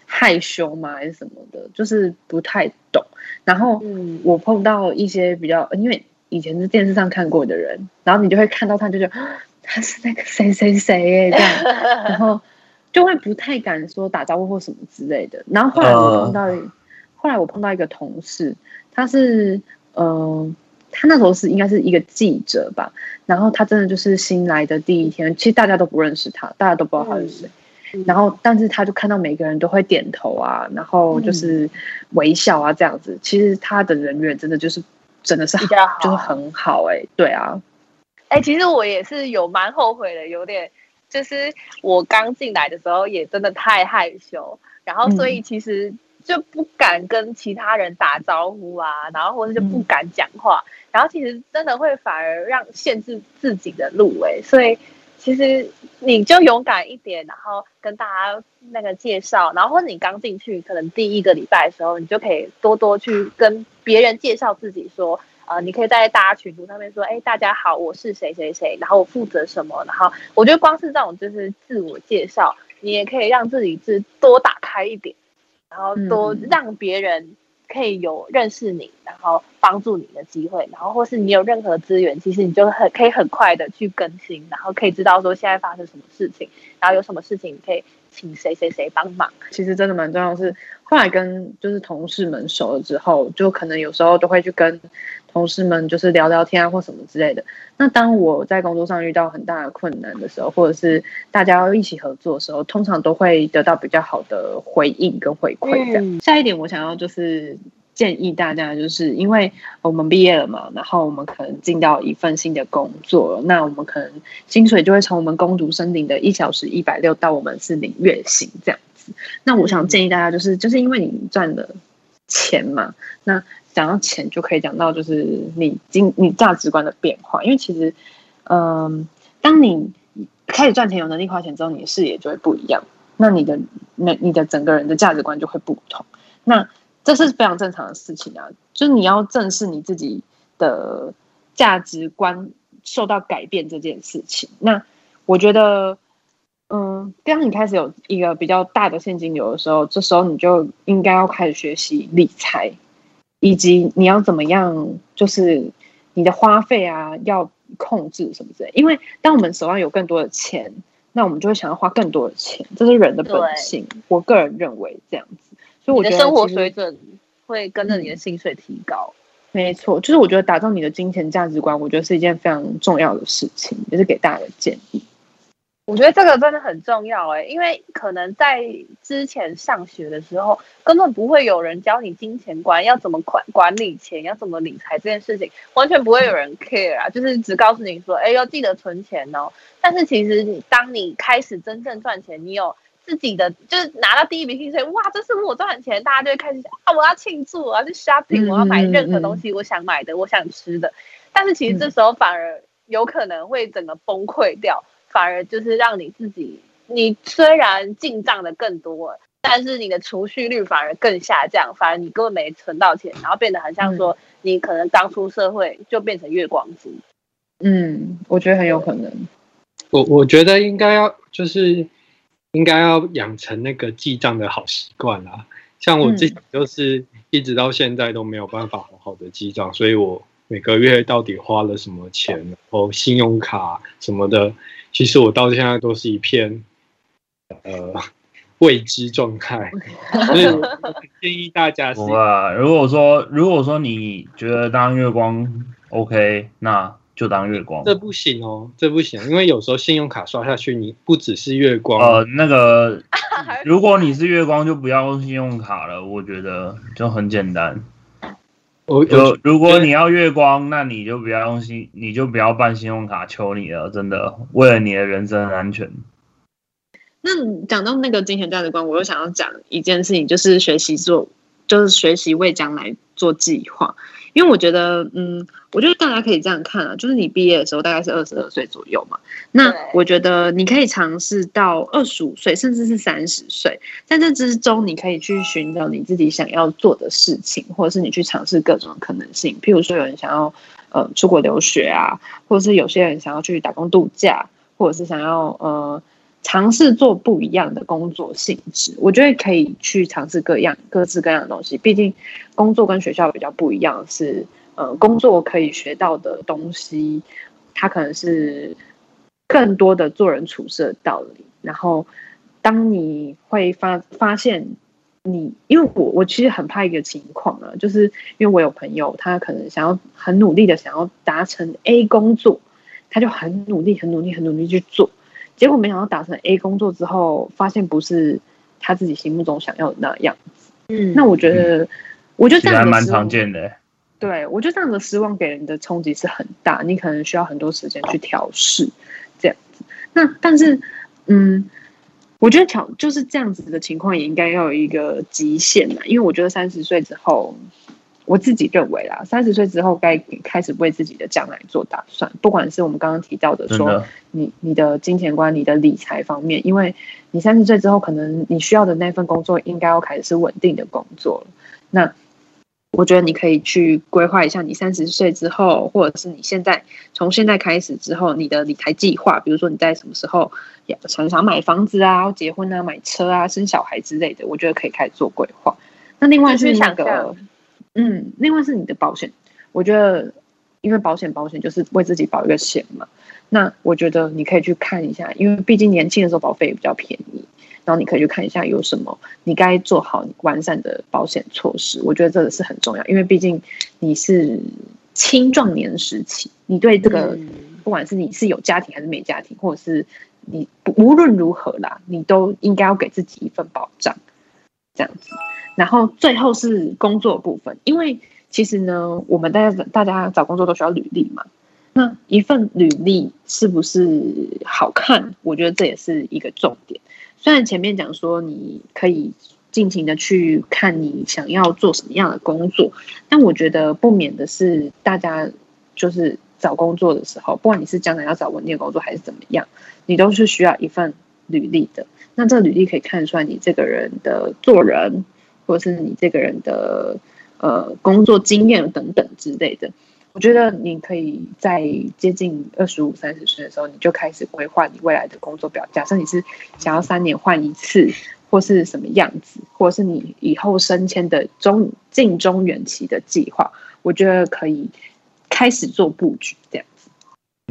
害羞嘛，还是什么的，就是不太懂。然后嗯，我碰到一些比较，因为以前是电视上看过的人，然后你就会看到他，就觉得啊他是那个谁谁谁耶这样，<laughs> 然后就会不太敢说打招呼或什么之类的。然后后来我碰到，后来我碰到一个同事，他是嗯、呃他那时候是应该是一个记者吧，然后他真的就是新来的第一天，其实大家都不认识他，大家都不知道他是谁。嗯然后，但是他就看到每个人都会点头啊，然后就是微笑啊，这样子。其实他的人缘真的就是真的是就是很好哎、对啊，哎、其实我也是有蛮后悔的，有点就是我刚进来的时候也真的太害羞，然后所以其实就不敢跟其他人打招呼啊，然后或者就不敢讲话，然后其实真的会反而让限制自己的路哎、所以其实你就勇敢一点，然后跟大家那个介绍，然后或者你刚进去可能第一个礼拜的时候，你就可以多多去跟别人介绍自己说。呃，你可以在大家群组上面说，哎，大家好，我是谁谁谁，然后我负责什么，然后我觉得光是这种就是自我介绍，你也可以让自己是多打开一点，然后多嗯让别人可以有认识你，然后帮助你的机会，然后或是你有任何资源，其实你就很可以很快的去更新，然后可以知道说现在发生什么事情，然后有什么事情你可以请谁谁谁帮忙。其实真的蛮重要的是，后来跟就是同事们熟了之后，就可能有时候都会去跟同事们就是聊聊天啊或什么之类的。那当我在工作上遇到很大的困难的时候，或者是大家要一起合作的时候，通常都会得到比较好的回应跟回馈。这样，嗯下一点我想要就是建议大家，就是因为我们毕业了嘛，然后我们可能进到一份新的工作，那我们可能薪水就会从我们工读生领的一小时一百六到我们是领月薪这样子。那我想建议大家，就是就是因为你赚了钱嘛，那讲到钱就可以讲到就是你经你价值观的变化，因为其实，嗯，当你开始赚钱有能力花钱之后，你的视野就会不一样，那你的那你的整个人的价值观就会不同。那这是非常正常的事情啊，就是你要正视你自己的价值观受到改变这件事情。那我觉得，嗯，当你开始有一个比较大的现金流的时候，这时候你就应该要开始学习理财，以及你要怎么样，就是你的花费啊要控制什么之类。因为当我们手上有更多的钱，那我们就会想要花更多的钱，这是人的本性。我个人认为这样子，所以我觉得生活水准会跟着你的薪水提高。没错，就是我觉得打造你的金钱价值观，我觉得是一件非常重要的事情，也是给大家的建议。我觉得这个真的很重要哎，因为可能在之前上学的时候，根本不会有人教你金钱观，要怎么管管理钱，要怎么理财这件事情，完全不会有人 care 啊，就是只告诉你说，哎，要记得存钱哦。但是其实你当你开始真正赚钱，你有自己的，就是拿到第一笔薪水，哇，这是我赚的钱，大家就会开始想啊，我要庆祝，我要去 shopping，嗯我要买任何嗯东西，我想买的，我想吃的。但是其实这时候反而有可能会整个崩溃掉。反而就是让你自己，你虽然进账的更多，但是你的储蓄率反而更下降，反而你根本没存到钱，然后变得很像说你可能刚出社会就变成月光族。嗯，我觉得很有可能。我我觉得应该要就是应该要养成那个记账的好习惯啦。像我自己就是一直到现在都没有办法好好的记账，所以我每个月到底花了什么钱，然后信用卡什么的，其实我到现在都是一片呃未知状态。所以建议大家 <laughs> 是不啊，如果说如果说你觉得当月光 OK，那就当月光。这不行哦，这不行，因为有时候信用卡刷下去，你不只是月光，呃，那个，<laughs> 如果你是月光，就不要用信用卡了。我觉得就很简单。我就如果你要月光，那你就不要用信，你就不要办信用卡，求你了，真的，为了你的人身安全。那讲到那个金钱价值观，我又想要讲一件事情，就是学习做，就是学习为将来做计划。因为我觉得，嗯，我觉得大家可以这样看啊，就是你毕业的时候大概是二十二岁左右嘛。那我觉得你可以尝试到二十五岁，甚至是三十岁，在这之中，你可以去寻找你自己想要做的事情，或者是你去尝试各种可能性。譬如说，有人想要呃出国留学啊，或者是有些人想要去打工度假，或者是想要呃尝试做不一样的工作性质。我觉得可以去尝试各样各式各样的东西。毕竟工作跟学校比较不一样，是呃工作可以学到的东西，它可能是更多的做人处事的道理。然后，当你会发发现你，因为我我其实很怕一个情况啊，就是因为我有朋友，他可能想要很努力的想要达成 A 工作，他就很努力、很努力、很努力去做，结果没想到打成 A 工作之后，发现不是他自己心目中想要的那样子。嗯那我觉得，我觉得这样还蛮这样的失望常见的、对，我觉得这样的失望给人的冲击是很大，你可能需要很多时间去调试，这样子。那但是，嗯，我觉得调就是这样子的情况也应该要有一个极限嘛，因为我觉得三十岁之后，我自己认为啦，三十岁之后该开始为自己的将来做打算，不管是我们刚刚提到的说的。你你的金钱观、你的理财方面，因为你三十岁之后，可能你需要的那份工作应该要开始是稳定的工作了。那我觉得你可以去规划一下，你三十岁之后，或者是你现在从现在开始之后，你的理财计划，比如说你在什么时候也想想买房子啊、结婚啊、买车啊、生小孩之类的，我觉得可以开始做规划。那另外是去那个嗯，另外是你的保险，我觉得因为保险保险就是为自己保一个险嘛。那我觉得你可以去看一下，因为毕竟年轻的时候保费也比较便宜，然后你可以去看一下有什么你该做好完善的保险措施。我觉得这个是很重要，因为毕竟你是青壮年时期，你对这个、嗯不管是你是有家庭还是没家庭，或者是你不无论如何啦，你都应该要给自己一份保障，这样子。然后最后是工作部分，因为其实呢，我们大家大家找工作都需要履历嘛。那一份履历是不是好看？我觉得这也是一个重点。虽然前面讲说你可以尽情的去看你想要做什么样的工作，但我觉得不免的是大家就是找工作的时候，不管你是将来要找稳定的工作还是怎么样，你都是需要一份履历的。那这个履历可以看出来你这个人的做人，或者是你这个人的呃工作经验等等之类的。我觉得你可以在接近二十五、三十岁的时候，你就开始规划你未来的工作表。假设你是想要三年换一次，或是什么样子，或是你以后升迁的中近中远期的计划，我觉得可以开始做布局，这样子。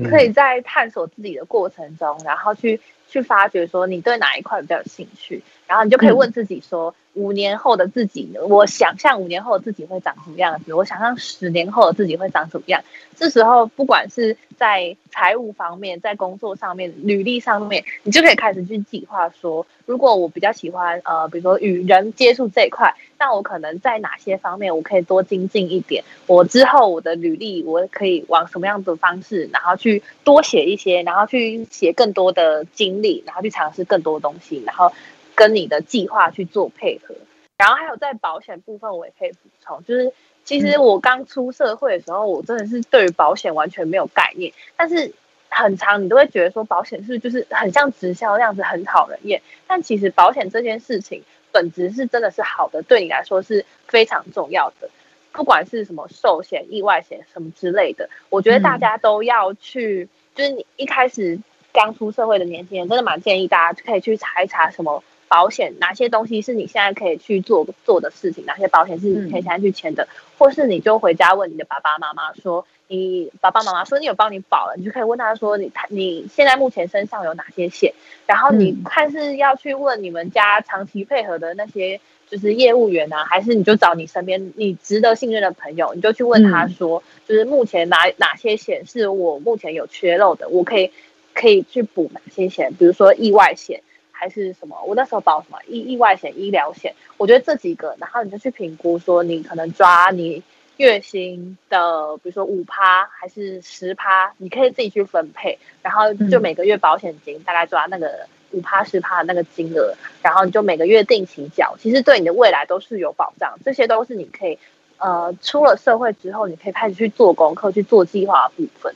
可以在探索自己的过程中，然后去去发掘说你对哪一块比较有兴趣，然后你就可以问自己说，五年后的自己？我想象五年后的自己会长什么样子？我想象十年后的自己会长什么样？这时候，不管是在财务方面，在工作上面、履历上面，你就可以开始去计划说，如果我比较喜欢呃，比如说与人接触这一块，那我可能在哪些方面我可以多精进一点？我之后我的履历我可以往什么样的方式，然后去多写一些，然后去写更多的经历，然后去尝试更多东西，然后跟你的计划去做配合。然后还有在保险部分，我也可以补充，就是其实我刚出社会的时候，我真的是对于保险完全没有概念，但是很长你都会觉得说保险是就是很像直销那样子很讨人厌，但其实保险这件事情本质是真的是好的，对你来说是非常重要的。不管是什么寿险、意外险什么之类的，我觉得大家都要去，就是你一开始刚出社会的年轻人，真的蛮建议大家可以去查一查什么保险，哪些东西是你现在可以去做做的事情，哪些保险是你可以现在去签的，或是你就回家问你的爸爸妈妈说，你爸爸妈妈说你有帮你保了，你就可以问他说你他你现在目前身上有哪些险，然后你嗯。看是要去问你们家长期配合的那些。就是业务员啊，还是你就找你身边你值得信任的朋友，你就去问他说，就是目前哪哪些险是我目前有缺漏的，我可以可以去补哪些险，比如说意外险还是什么，我那时候保什么意意外险、医疗险，我觉得这几个，然后你就去评估说你可能抓你月薪的，比如说五趴还是十趴，你可以自己去分配，然后就每个月保险金大概抓那个五趴十趴的那个金额，然后你就每个月定期缴，其实对你的未来都是有保障，这些都是你可以呃出了社会之后，你可以开始去做功课、去做计划的部分。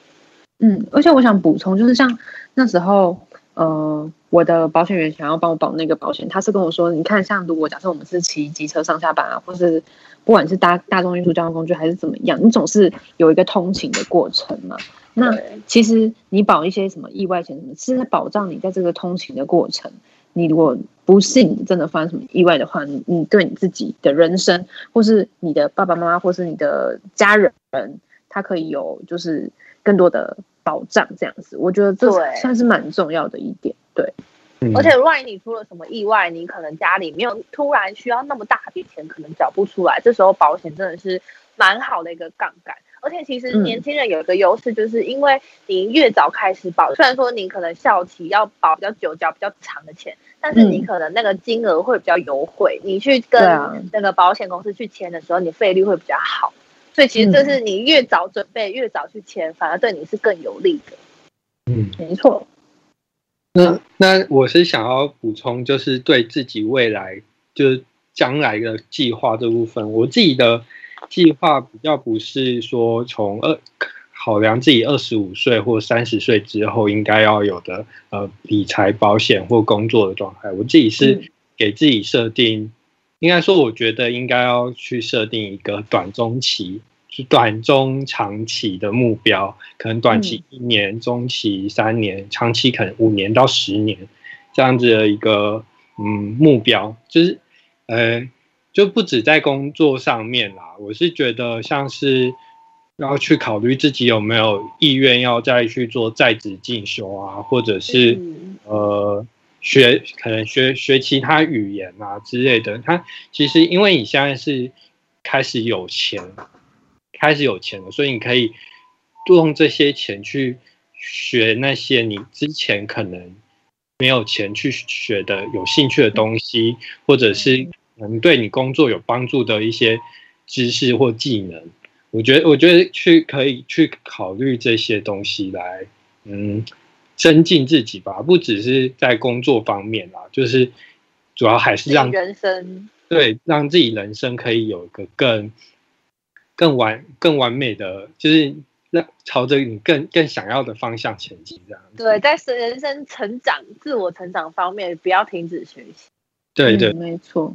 嗯，而且我想补充，就是像那时候，呃，我的保险员想要帮我保那个保险，他是跟我说，你看，像如果假设我们是骑机车上下班啊，或是不管是搭大众运输交通工具还是怎么样，你总是有一个通勤的过程嘛。那其实你保一些什么意外险什么，是在保障你在这个通勤的过程，你如果不幸真的发生什么意外的话，你你对你自己的人生，或是你的爸爸妈妈，或是你的家人，他可以有就是更多的。保障这样子，我觉得这算是蛮重要的一点。对，而且万一你出了什么意外，你可能家里没有突然需要那么大笔钱，可能缴不出来，这时候保险真的是蛮好的一个杠杆。而且其实年轻人有一个优势，就是因为你越早开始保，虽然说你可能效期要保比较久，缴比较长的钱，但是你可能那个金额会比较优惠。你去跟那个保险公司去签的时候，你费率会比较好。所以其实这是你越早准备，越早去签，反而对你是更有利的。嗯，没错。那那我是想要补充，就是对自己未来就是将来的计划这部分，我自己的计划比较不是说从二考量自己二十五岁或三十岁之后应该要有的呃理财保险或工作的状态，我自己是给自己设定。应该说，我觉得应该要去设定一个短中期、是短中长期的目标，可能短期一年，中期三年，长期可能五年到十年这样子的一个嗯目标，就是呃就不止在工作上面啦，我是觉得像是要去考虑自己有没有意愿要再去做在职进修啊，或者是呃。学可能学学其他语言啊之类的，他其实因为你现在是开始有钱，开始有钱了，所以你可以用这些钱去学那些你之前可能没有钱去学的有兴趣的东西，或者是能对你工作有帮助的一些知识或技能。我觉得，我觉得去可以去考虑这些东西来，嗯。增进自己吧，不只是在工作方面啦，就是主要还是让人生对让自己人生可以有一个更更完更完美的，就是让朝着你更更想要的方向前进，这样对，在人生成长、自我成长方面，不要停止学习。对对，没错。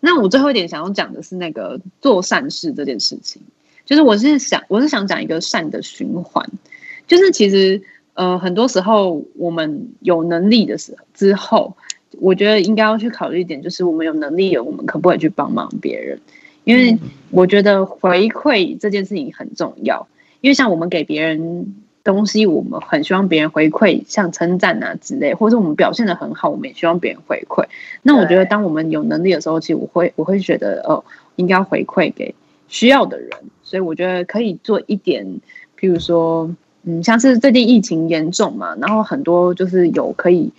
那我最后一点想要讲的是那个做善事这件事情，就是我是想我是想讲一个善的循环，就是其实。呃，很多时候我们有能力的时候之后，我觉得应该要去考虑一点，就是我们有能力了，我们可不可以去帮忙别人？因为我觉得回馈这件事情很重要。因为像我们给别人东西，我们很希望别人回馈，像称赞啊之类，或者我们表现的很好，我们也希望别人回馈。那我觉得，当我们有能力的时候，其实我会我会觉得，哦，应该要回馈给需要的人。所以我觉得可以做一点，譬如说。嗯，像是最近疫情严重嘛，然后很多就是有可以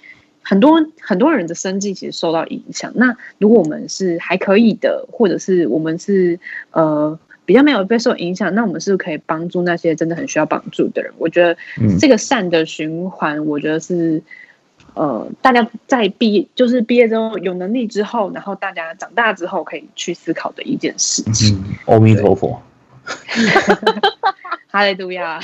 很多很多人的生计其实受到影响。那如果我们是还可以的，或者是我们是呃比较没有被受影响，那我们是可以帮助那些真的很需要帮助的人。我觉得这个善的循环，我觉得是呃大家在毕业就是毕业之后有能力之后，然后大家长大之后可以去思考的一件事情。阿弥陀佛。<laughs> 哈利路亚！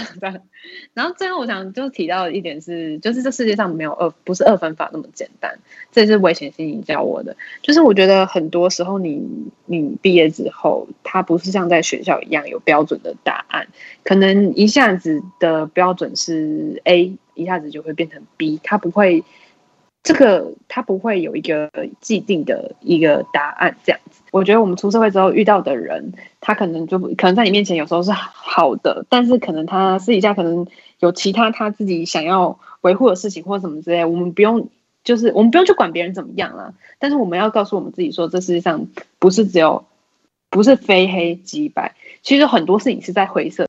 然后最后我想就提到一点是，就是这世界上没有二，不是二分法那么简单。这是危险心理教我的，就是我觉得很多时候你你毕业之后，它不是像在学校一样有标准的答案，可能一下子的标准是 A，一下子就会变成 B，它不会。这个他不会有一个既定的一个答案，这样子。我觉得我们出社会之后遇到的人，他可能就可能在你面前有时候是好的，但是可能他私底下可能有其他他自己想要维护的事情或什么之类。我们不用，就是我们不用去管别人怎么样了，但是我们要告诉我们自己说，这世界上不是只有不是非黑即白，其实很多事情是在灰色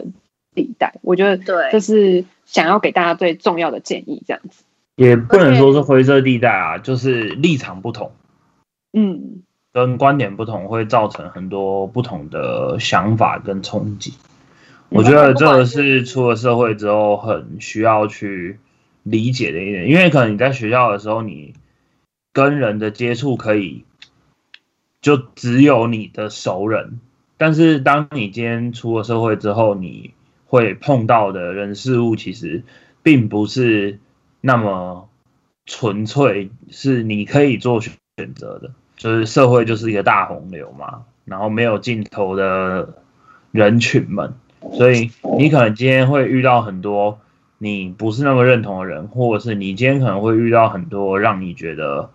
地带。我觉得对，这是想要给大家最重要的建议，这样子。也不能说是灰色地带啊，就是立场不同。嗯，跟观点不同，会造成很多不同的想法跟冲击。我觉得这个是出了社会之后很需要去理解的一点，因为可能你在学校的时候，你跟人的接触可以就只有你的熟人，但是当你今天出了社会之后，你会碰到的人事物其实并不是那么纯粹，是你可以做选择的。就是社会就是一个大洪流嘛，然后没有尽头的人群们。所以你可能今天会遇到很多你不是那么认同的人，或者是你今天可能会遇到很多让你觉得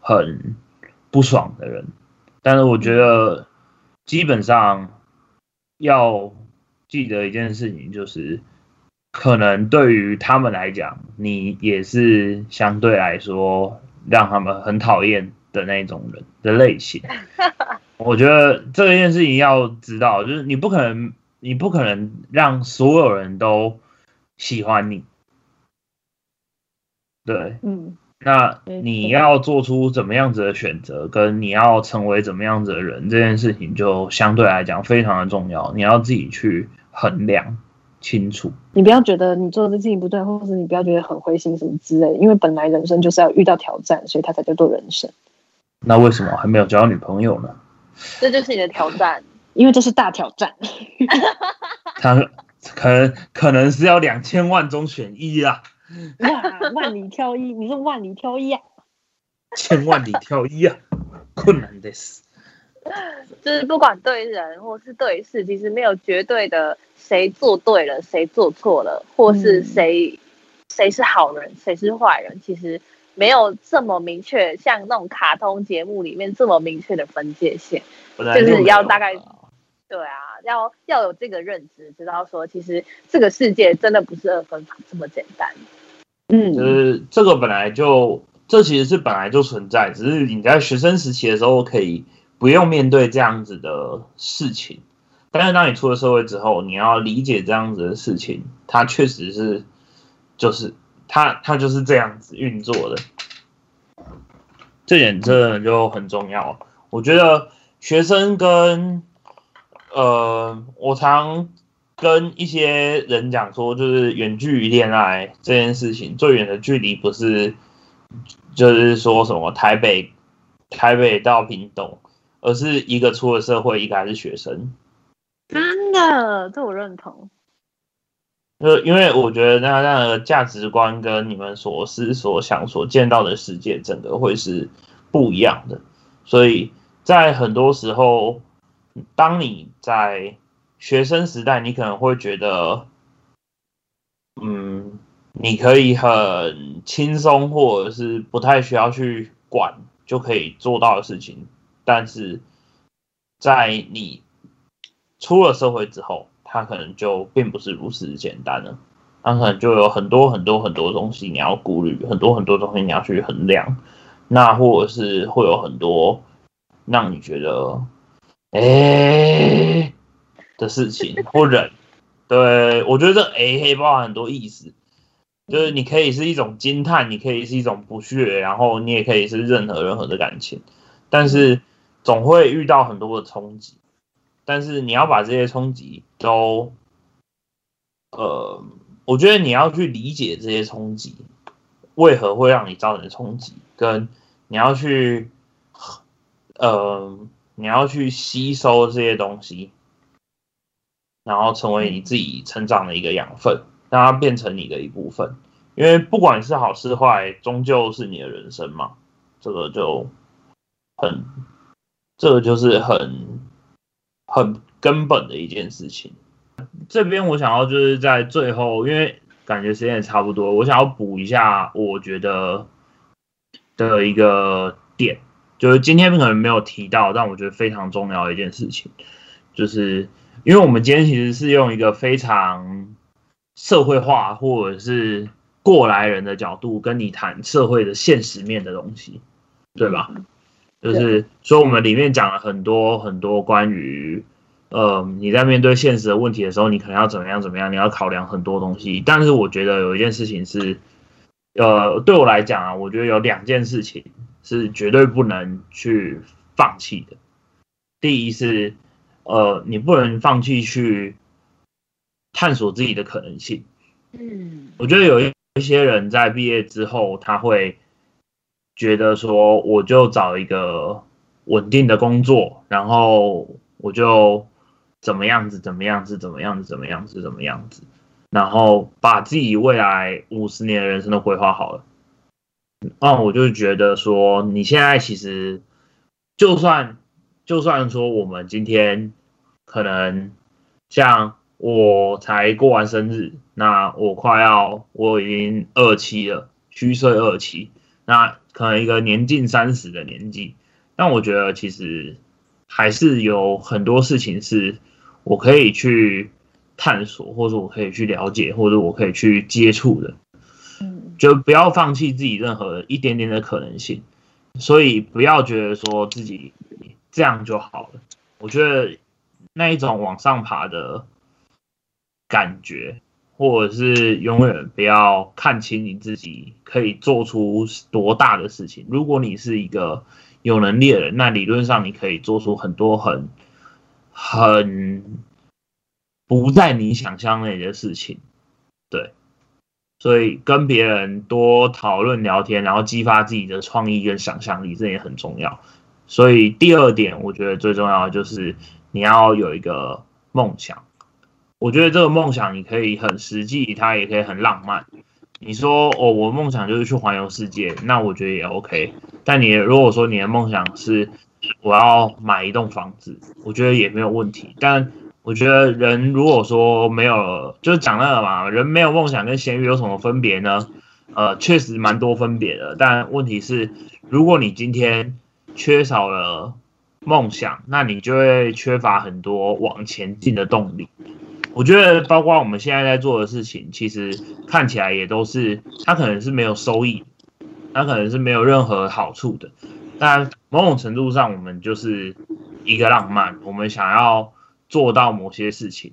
很不爽的人。但是我觉得基本上要记得一件事情，就是可能对于他们来讲，你也是相对来说让他们很讨厌的那种人的类型。<laughs> 我觉得这件事情要知道，就是你不可能。你不可能让所有人都喜欢你，对，嗯，那你要做出怎么样子的选择，跟你要成为怎么样子的人，这件事情就相对来讲非常的重要，你要自己去衡量清楚。你不要觉得你做的事情不对，或者是你不要觉得很灰心什么之类，因为本来人生就是要遇到挑战，所以他才叫做人生。那为什么还没有交女朋友呢？这就是你的挑战。因为这是大挑战，<laughs> 他可能可能是要两千万中选一啊！哇，万里挑一，你是万里挑一啊？千万里挑一啊，困难的是，<laughs> 就是不管对人或是对事，其实没有绝对的谁做对了，谁做错了，或是谁谁是好人，谁是坏人，其实没有这么明确，像那种卡通节目里面这么明确的分界线，就是要大概。对啊，要要有这个认知，知道说其实这个世界真的不是二分法这么简单。嗯，就是这个本来就，这其实是本来就存在，只是你在学生时期的时候可以不用面对这样子的事情，但是当你出了社会之后，你要理解这样子的事情，它确实是就是它它就是这样子运作的，这点真的就很重要。我觉得学生跟呃，我常跟一些人讲说，就是远距离恋爱这件事情，最远的距离不是就是说什么台北台北到屏东，而是一个出了社会，一个还是学生。真的，这我认同。就因为我觉得那那个价值观跟你们所思所想所见到的世界，整个会是不一样的，所以在很多时候。当你在学生时代，你可能会觉得，嗯，你可以很轻松，或者是不太需要去管就可以做到的事情。但是，在你出了社会之后，它可能就并不是如此简单了。它可能就有很多很多很多东西你要顾虑，很多很多东西你要去衡量。那或者是会有很多让你觉得。哎的事情 <laughs> 或人，对我觉得这哎可以包含很多意思，就是你可以是一种惊叹，你可以是一种不屑，然后你也可以是任何任何的感情，但是总会遇到很多的冲击，但是你要把这些冲击都，呃，我觉得你要去理解这些冲击为何会让你造成冲击，跟你要去，呃。你要去吸收这些东西，然后成为你自己成长的一个养分，让它变成你的一部分。因为不管是好是坏，终究是你的人生嘛。这个就很，这个就是很很根本的一件事情。这边我想要就是在最后，因为感觉时间也差不多，我想要补一下，我觉得的一个点。就是今天可能没有提到，但我觉得非常重要的一件事情，就是因为我们今天其实是用一个非常社会化或者是过来人的角度跟你谈社会的现实面的东西，对吧？就是所以我们里面讲了很多很多关于，呃，你在面对现实的问题的时候，你可能要怎么样怎么样，你要考量很多东西。但是我觉得有一件事情是，呃，对我来讲啊，我觉得有两件事情。是绝对不能去放弃的。第一是，呃，你不能放弃去探索自己的可能性。嗯我觉得有一一些人在毕业之后，他会觉得说，我就找一个稳定的工作，然后我就怎么样子，怎么样子，怎么样子，怎么样子，怎么样子，然后把自己未来五十年的人生都规划好了。那我就觉得说，你现在其实就算就算说我们今天可能像我才过完生日，那我快要我已经二期了，虚岁二期，那可能一个年近三十的年纪，但我觉得其实还是有很多事情是我可以去探索，或者我可以去了解，或者我可以去接触的。嗯就不要放弃自己任何一点点的可能性，所以不要觉得说自己这样就好了。我觉得那一种往上爬的感觉，或者是永远不要看清你自己可以做出多大的事情。如果你是一个有能力的人，那理论上你可以做出很多很很不在你想象内的事情。对。所以跟别人多讨论聊天，然后激发自己的创意跟想象力，这也很重要。所以第二点，我觉得最重要的就是你要有一个梦想。我觉得这个梦想你可以很实际，它也可以很浪漫。你说哦，我梦想就是去环游世界，那我觉得也 OK。但你如果说你的梦想是我要买一栋房子，我觉得也没有问题。但我觉得人如果说没有，就是讲那个嘛，人没有梦想跟咸鱼有什么分别呢？呃，确实蛮多分别的。但问题是，如果你今天缺少了梦想，那你就会缺乏很多往前进的动力。我觉得，包括我们现在在做的事情，其实看起来也都是，它可能是没有收益，它可能是没有任何好处的。但某种程度上，我们就是一个浪漫，我们想要。做到某些事情，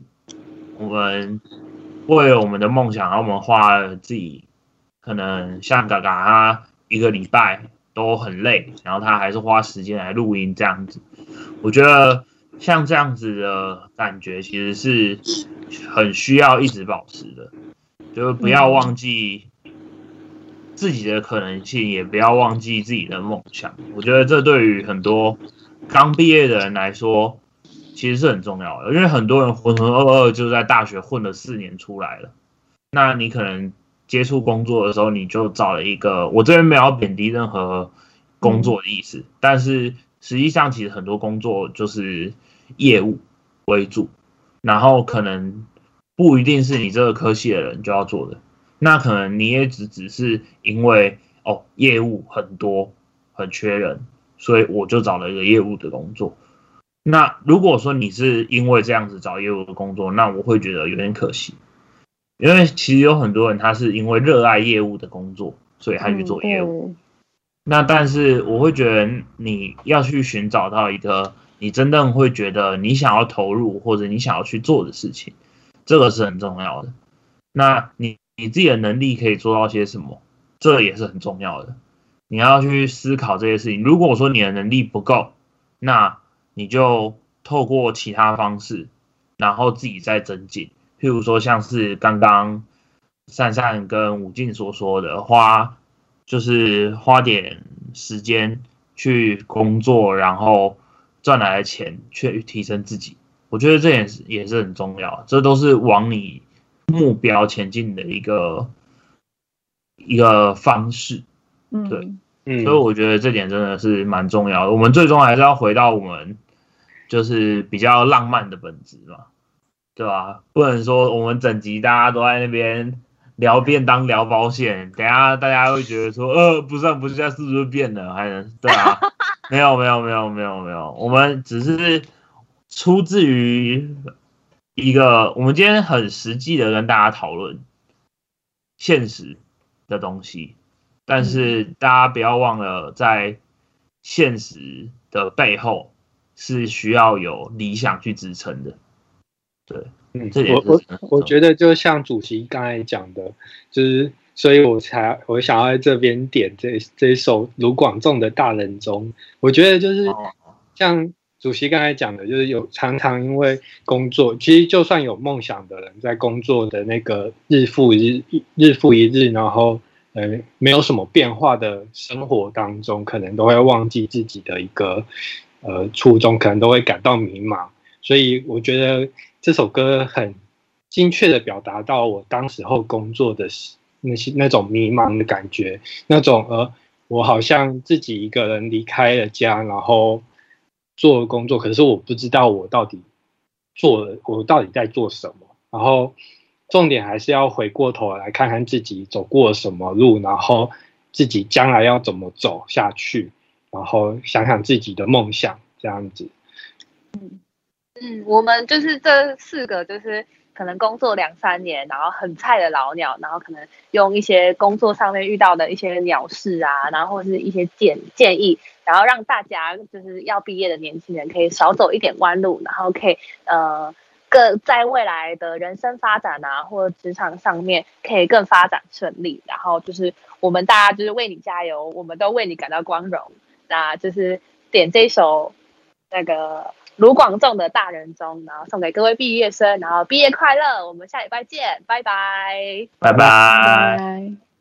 我们为了我们的梦想，然后我们花自己可能像嘎嘎他一个礼拜都很累，然后他还是花时间来录音这样子。我觉得像这样子的感觉，其实是很需要一直保持的，就是不要忘记自己的可能性，也不要忘记自己的梦想。我觉得这对于很多刚毕业的人来说，其实是很重要的，因为很多人浑浑噩噩就在大学混了四年出来了。那你可能接触工作的时候，你就找了一个，我这边没有贬低任何工作的意思，但是实际上其实很多工作就是业务为主，然后可能不一定是你这个科系的人就要做的，那可能你也只只是因为哦业务很多很缺人，所以我就找了一个业务的工作。那如果说你是因为这样子找业务的工作，那我会觉得有点可惜，因为其实有很多人他是因为热爱业务的工作，所以他去做业务。那但是我会觉得你要去寻找到一个你真正会觉得你想要投入或者你想要去做的事情，这个是很重要的。那你你自己的能力可以做到些什么，这也是很重要的。你要去思考这些事情。如果说你的能力不够，那你就透过其他方式，然后自己再增进。譬如说，像是刚刚善善跟武静所说的，花就是花点时间去工作，然后赚来的钱去提升自己。我觉得这也是也是很重要，这都是往你目标前进的一个一个方式。嗯，对嗯，所以我觉得这点真的是蛮重要的。我们最终还是要回到我们就是比较浪漫的本质嘛，对吧？不能说我们整集大家都在那边聊便当、聊保险，等下大家会觉得说，呃，不上不下是不是变了？还能对啊？<laughs> 没有没有没有没有没有，我们只是出自于一个，我们今天很实际的跟大家讨论现实的东西。但是大家不要忘了，在现实的背后是需要有理想去支撑的。对，嗯我我我觉得就像主席刚才讲的，就是，所以我才我想要在这边点这这一首卢广仲的《大人中》，我觉得就是哦像主席刚才讲的，就是有常常因为工作，其实就算有梦想的人，在工作的那个日复一日、日复一日，然后呃没有什么变化的生活当中，可能都会忘记自己的一个呃初衷，可能都会感到迷茫。所以我觉得这首歌很精确的表达到我当时候工作的那些那种迷茫的感觉，那种呃。我好像自己一个人离开了家，然后做工作，可是我不知道我到底做，我到底在做什么。然后重点还是要回过头来看看自己走过什么路，然后自己将来要怎么走下去，然后想想自己的梦想，这样子。嗯嗯，我们就是这四个，就是。可能工作两三年，然后很菜的老鸟，然后可能用一些工作上面遇到的一些鸟事啊，然后或是一些建建议，然后让大家就是要毕业的年轻人可以少走一点弯路，然后可以呃更在未来的人生发展啊，或职场上面可以更发展顺利。然后就是我们大家就是为你加油，我们都为你感到光荣。那就是点这首那个。卢广仲的大人中，然后送给各位毕业生，然后毕业快乐！我们下礼拜见，拜拜，拜拜。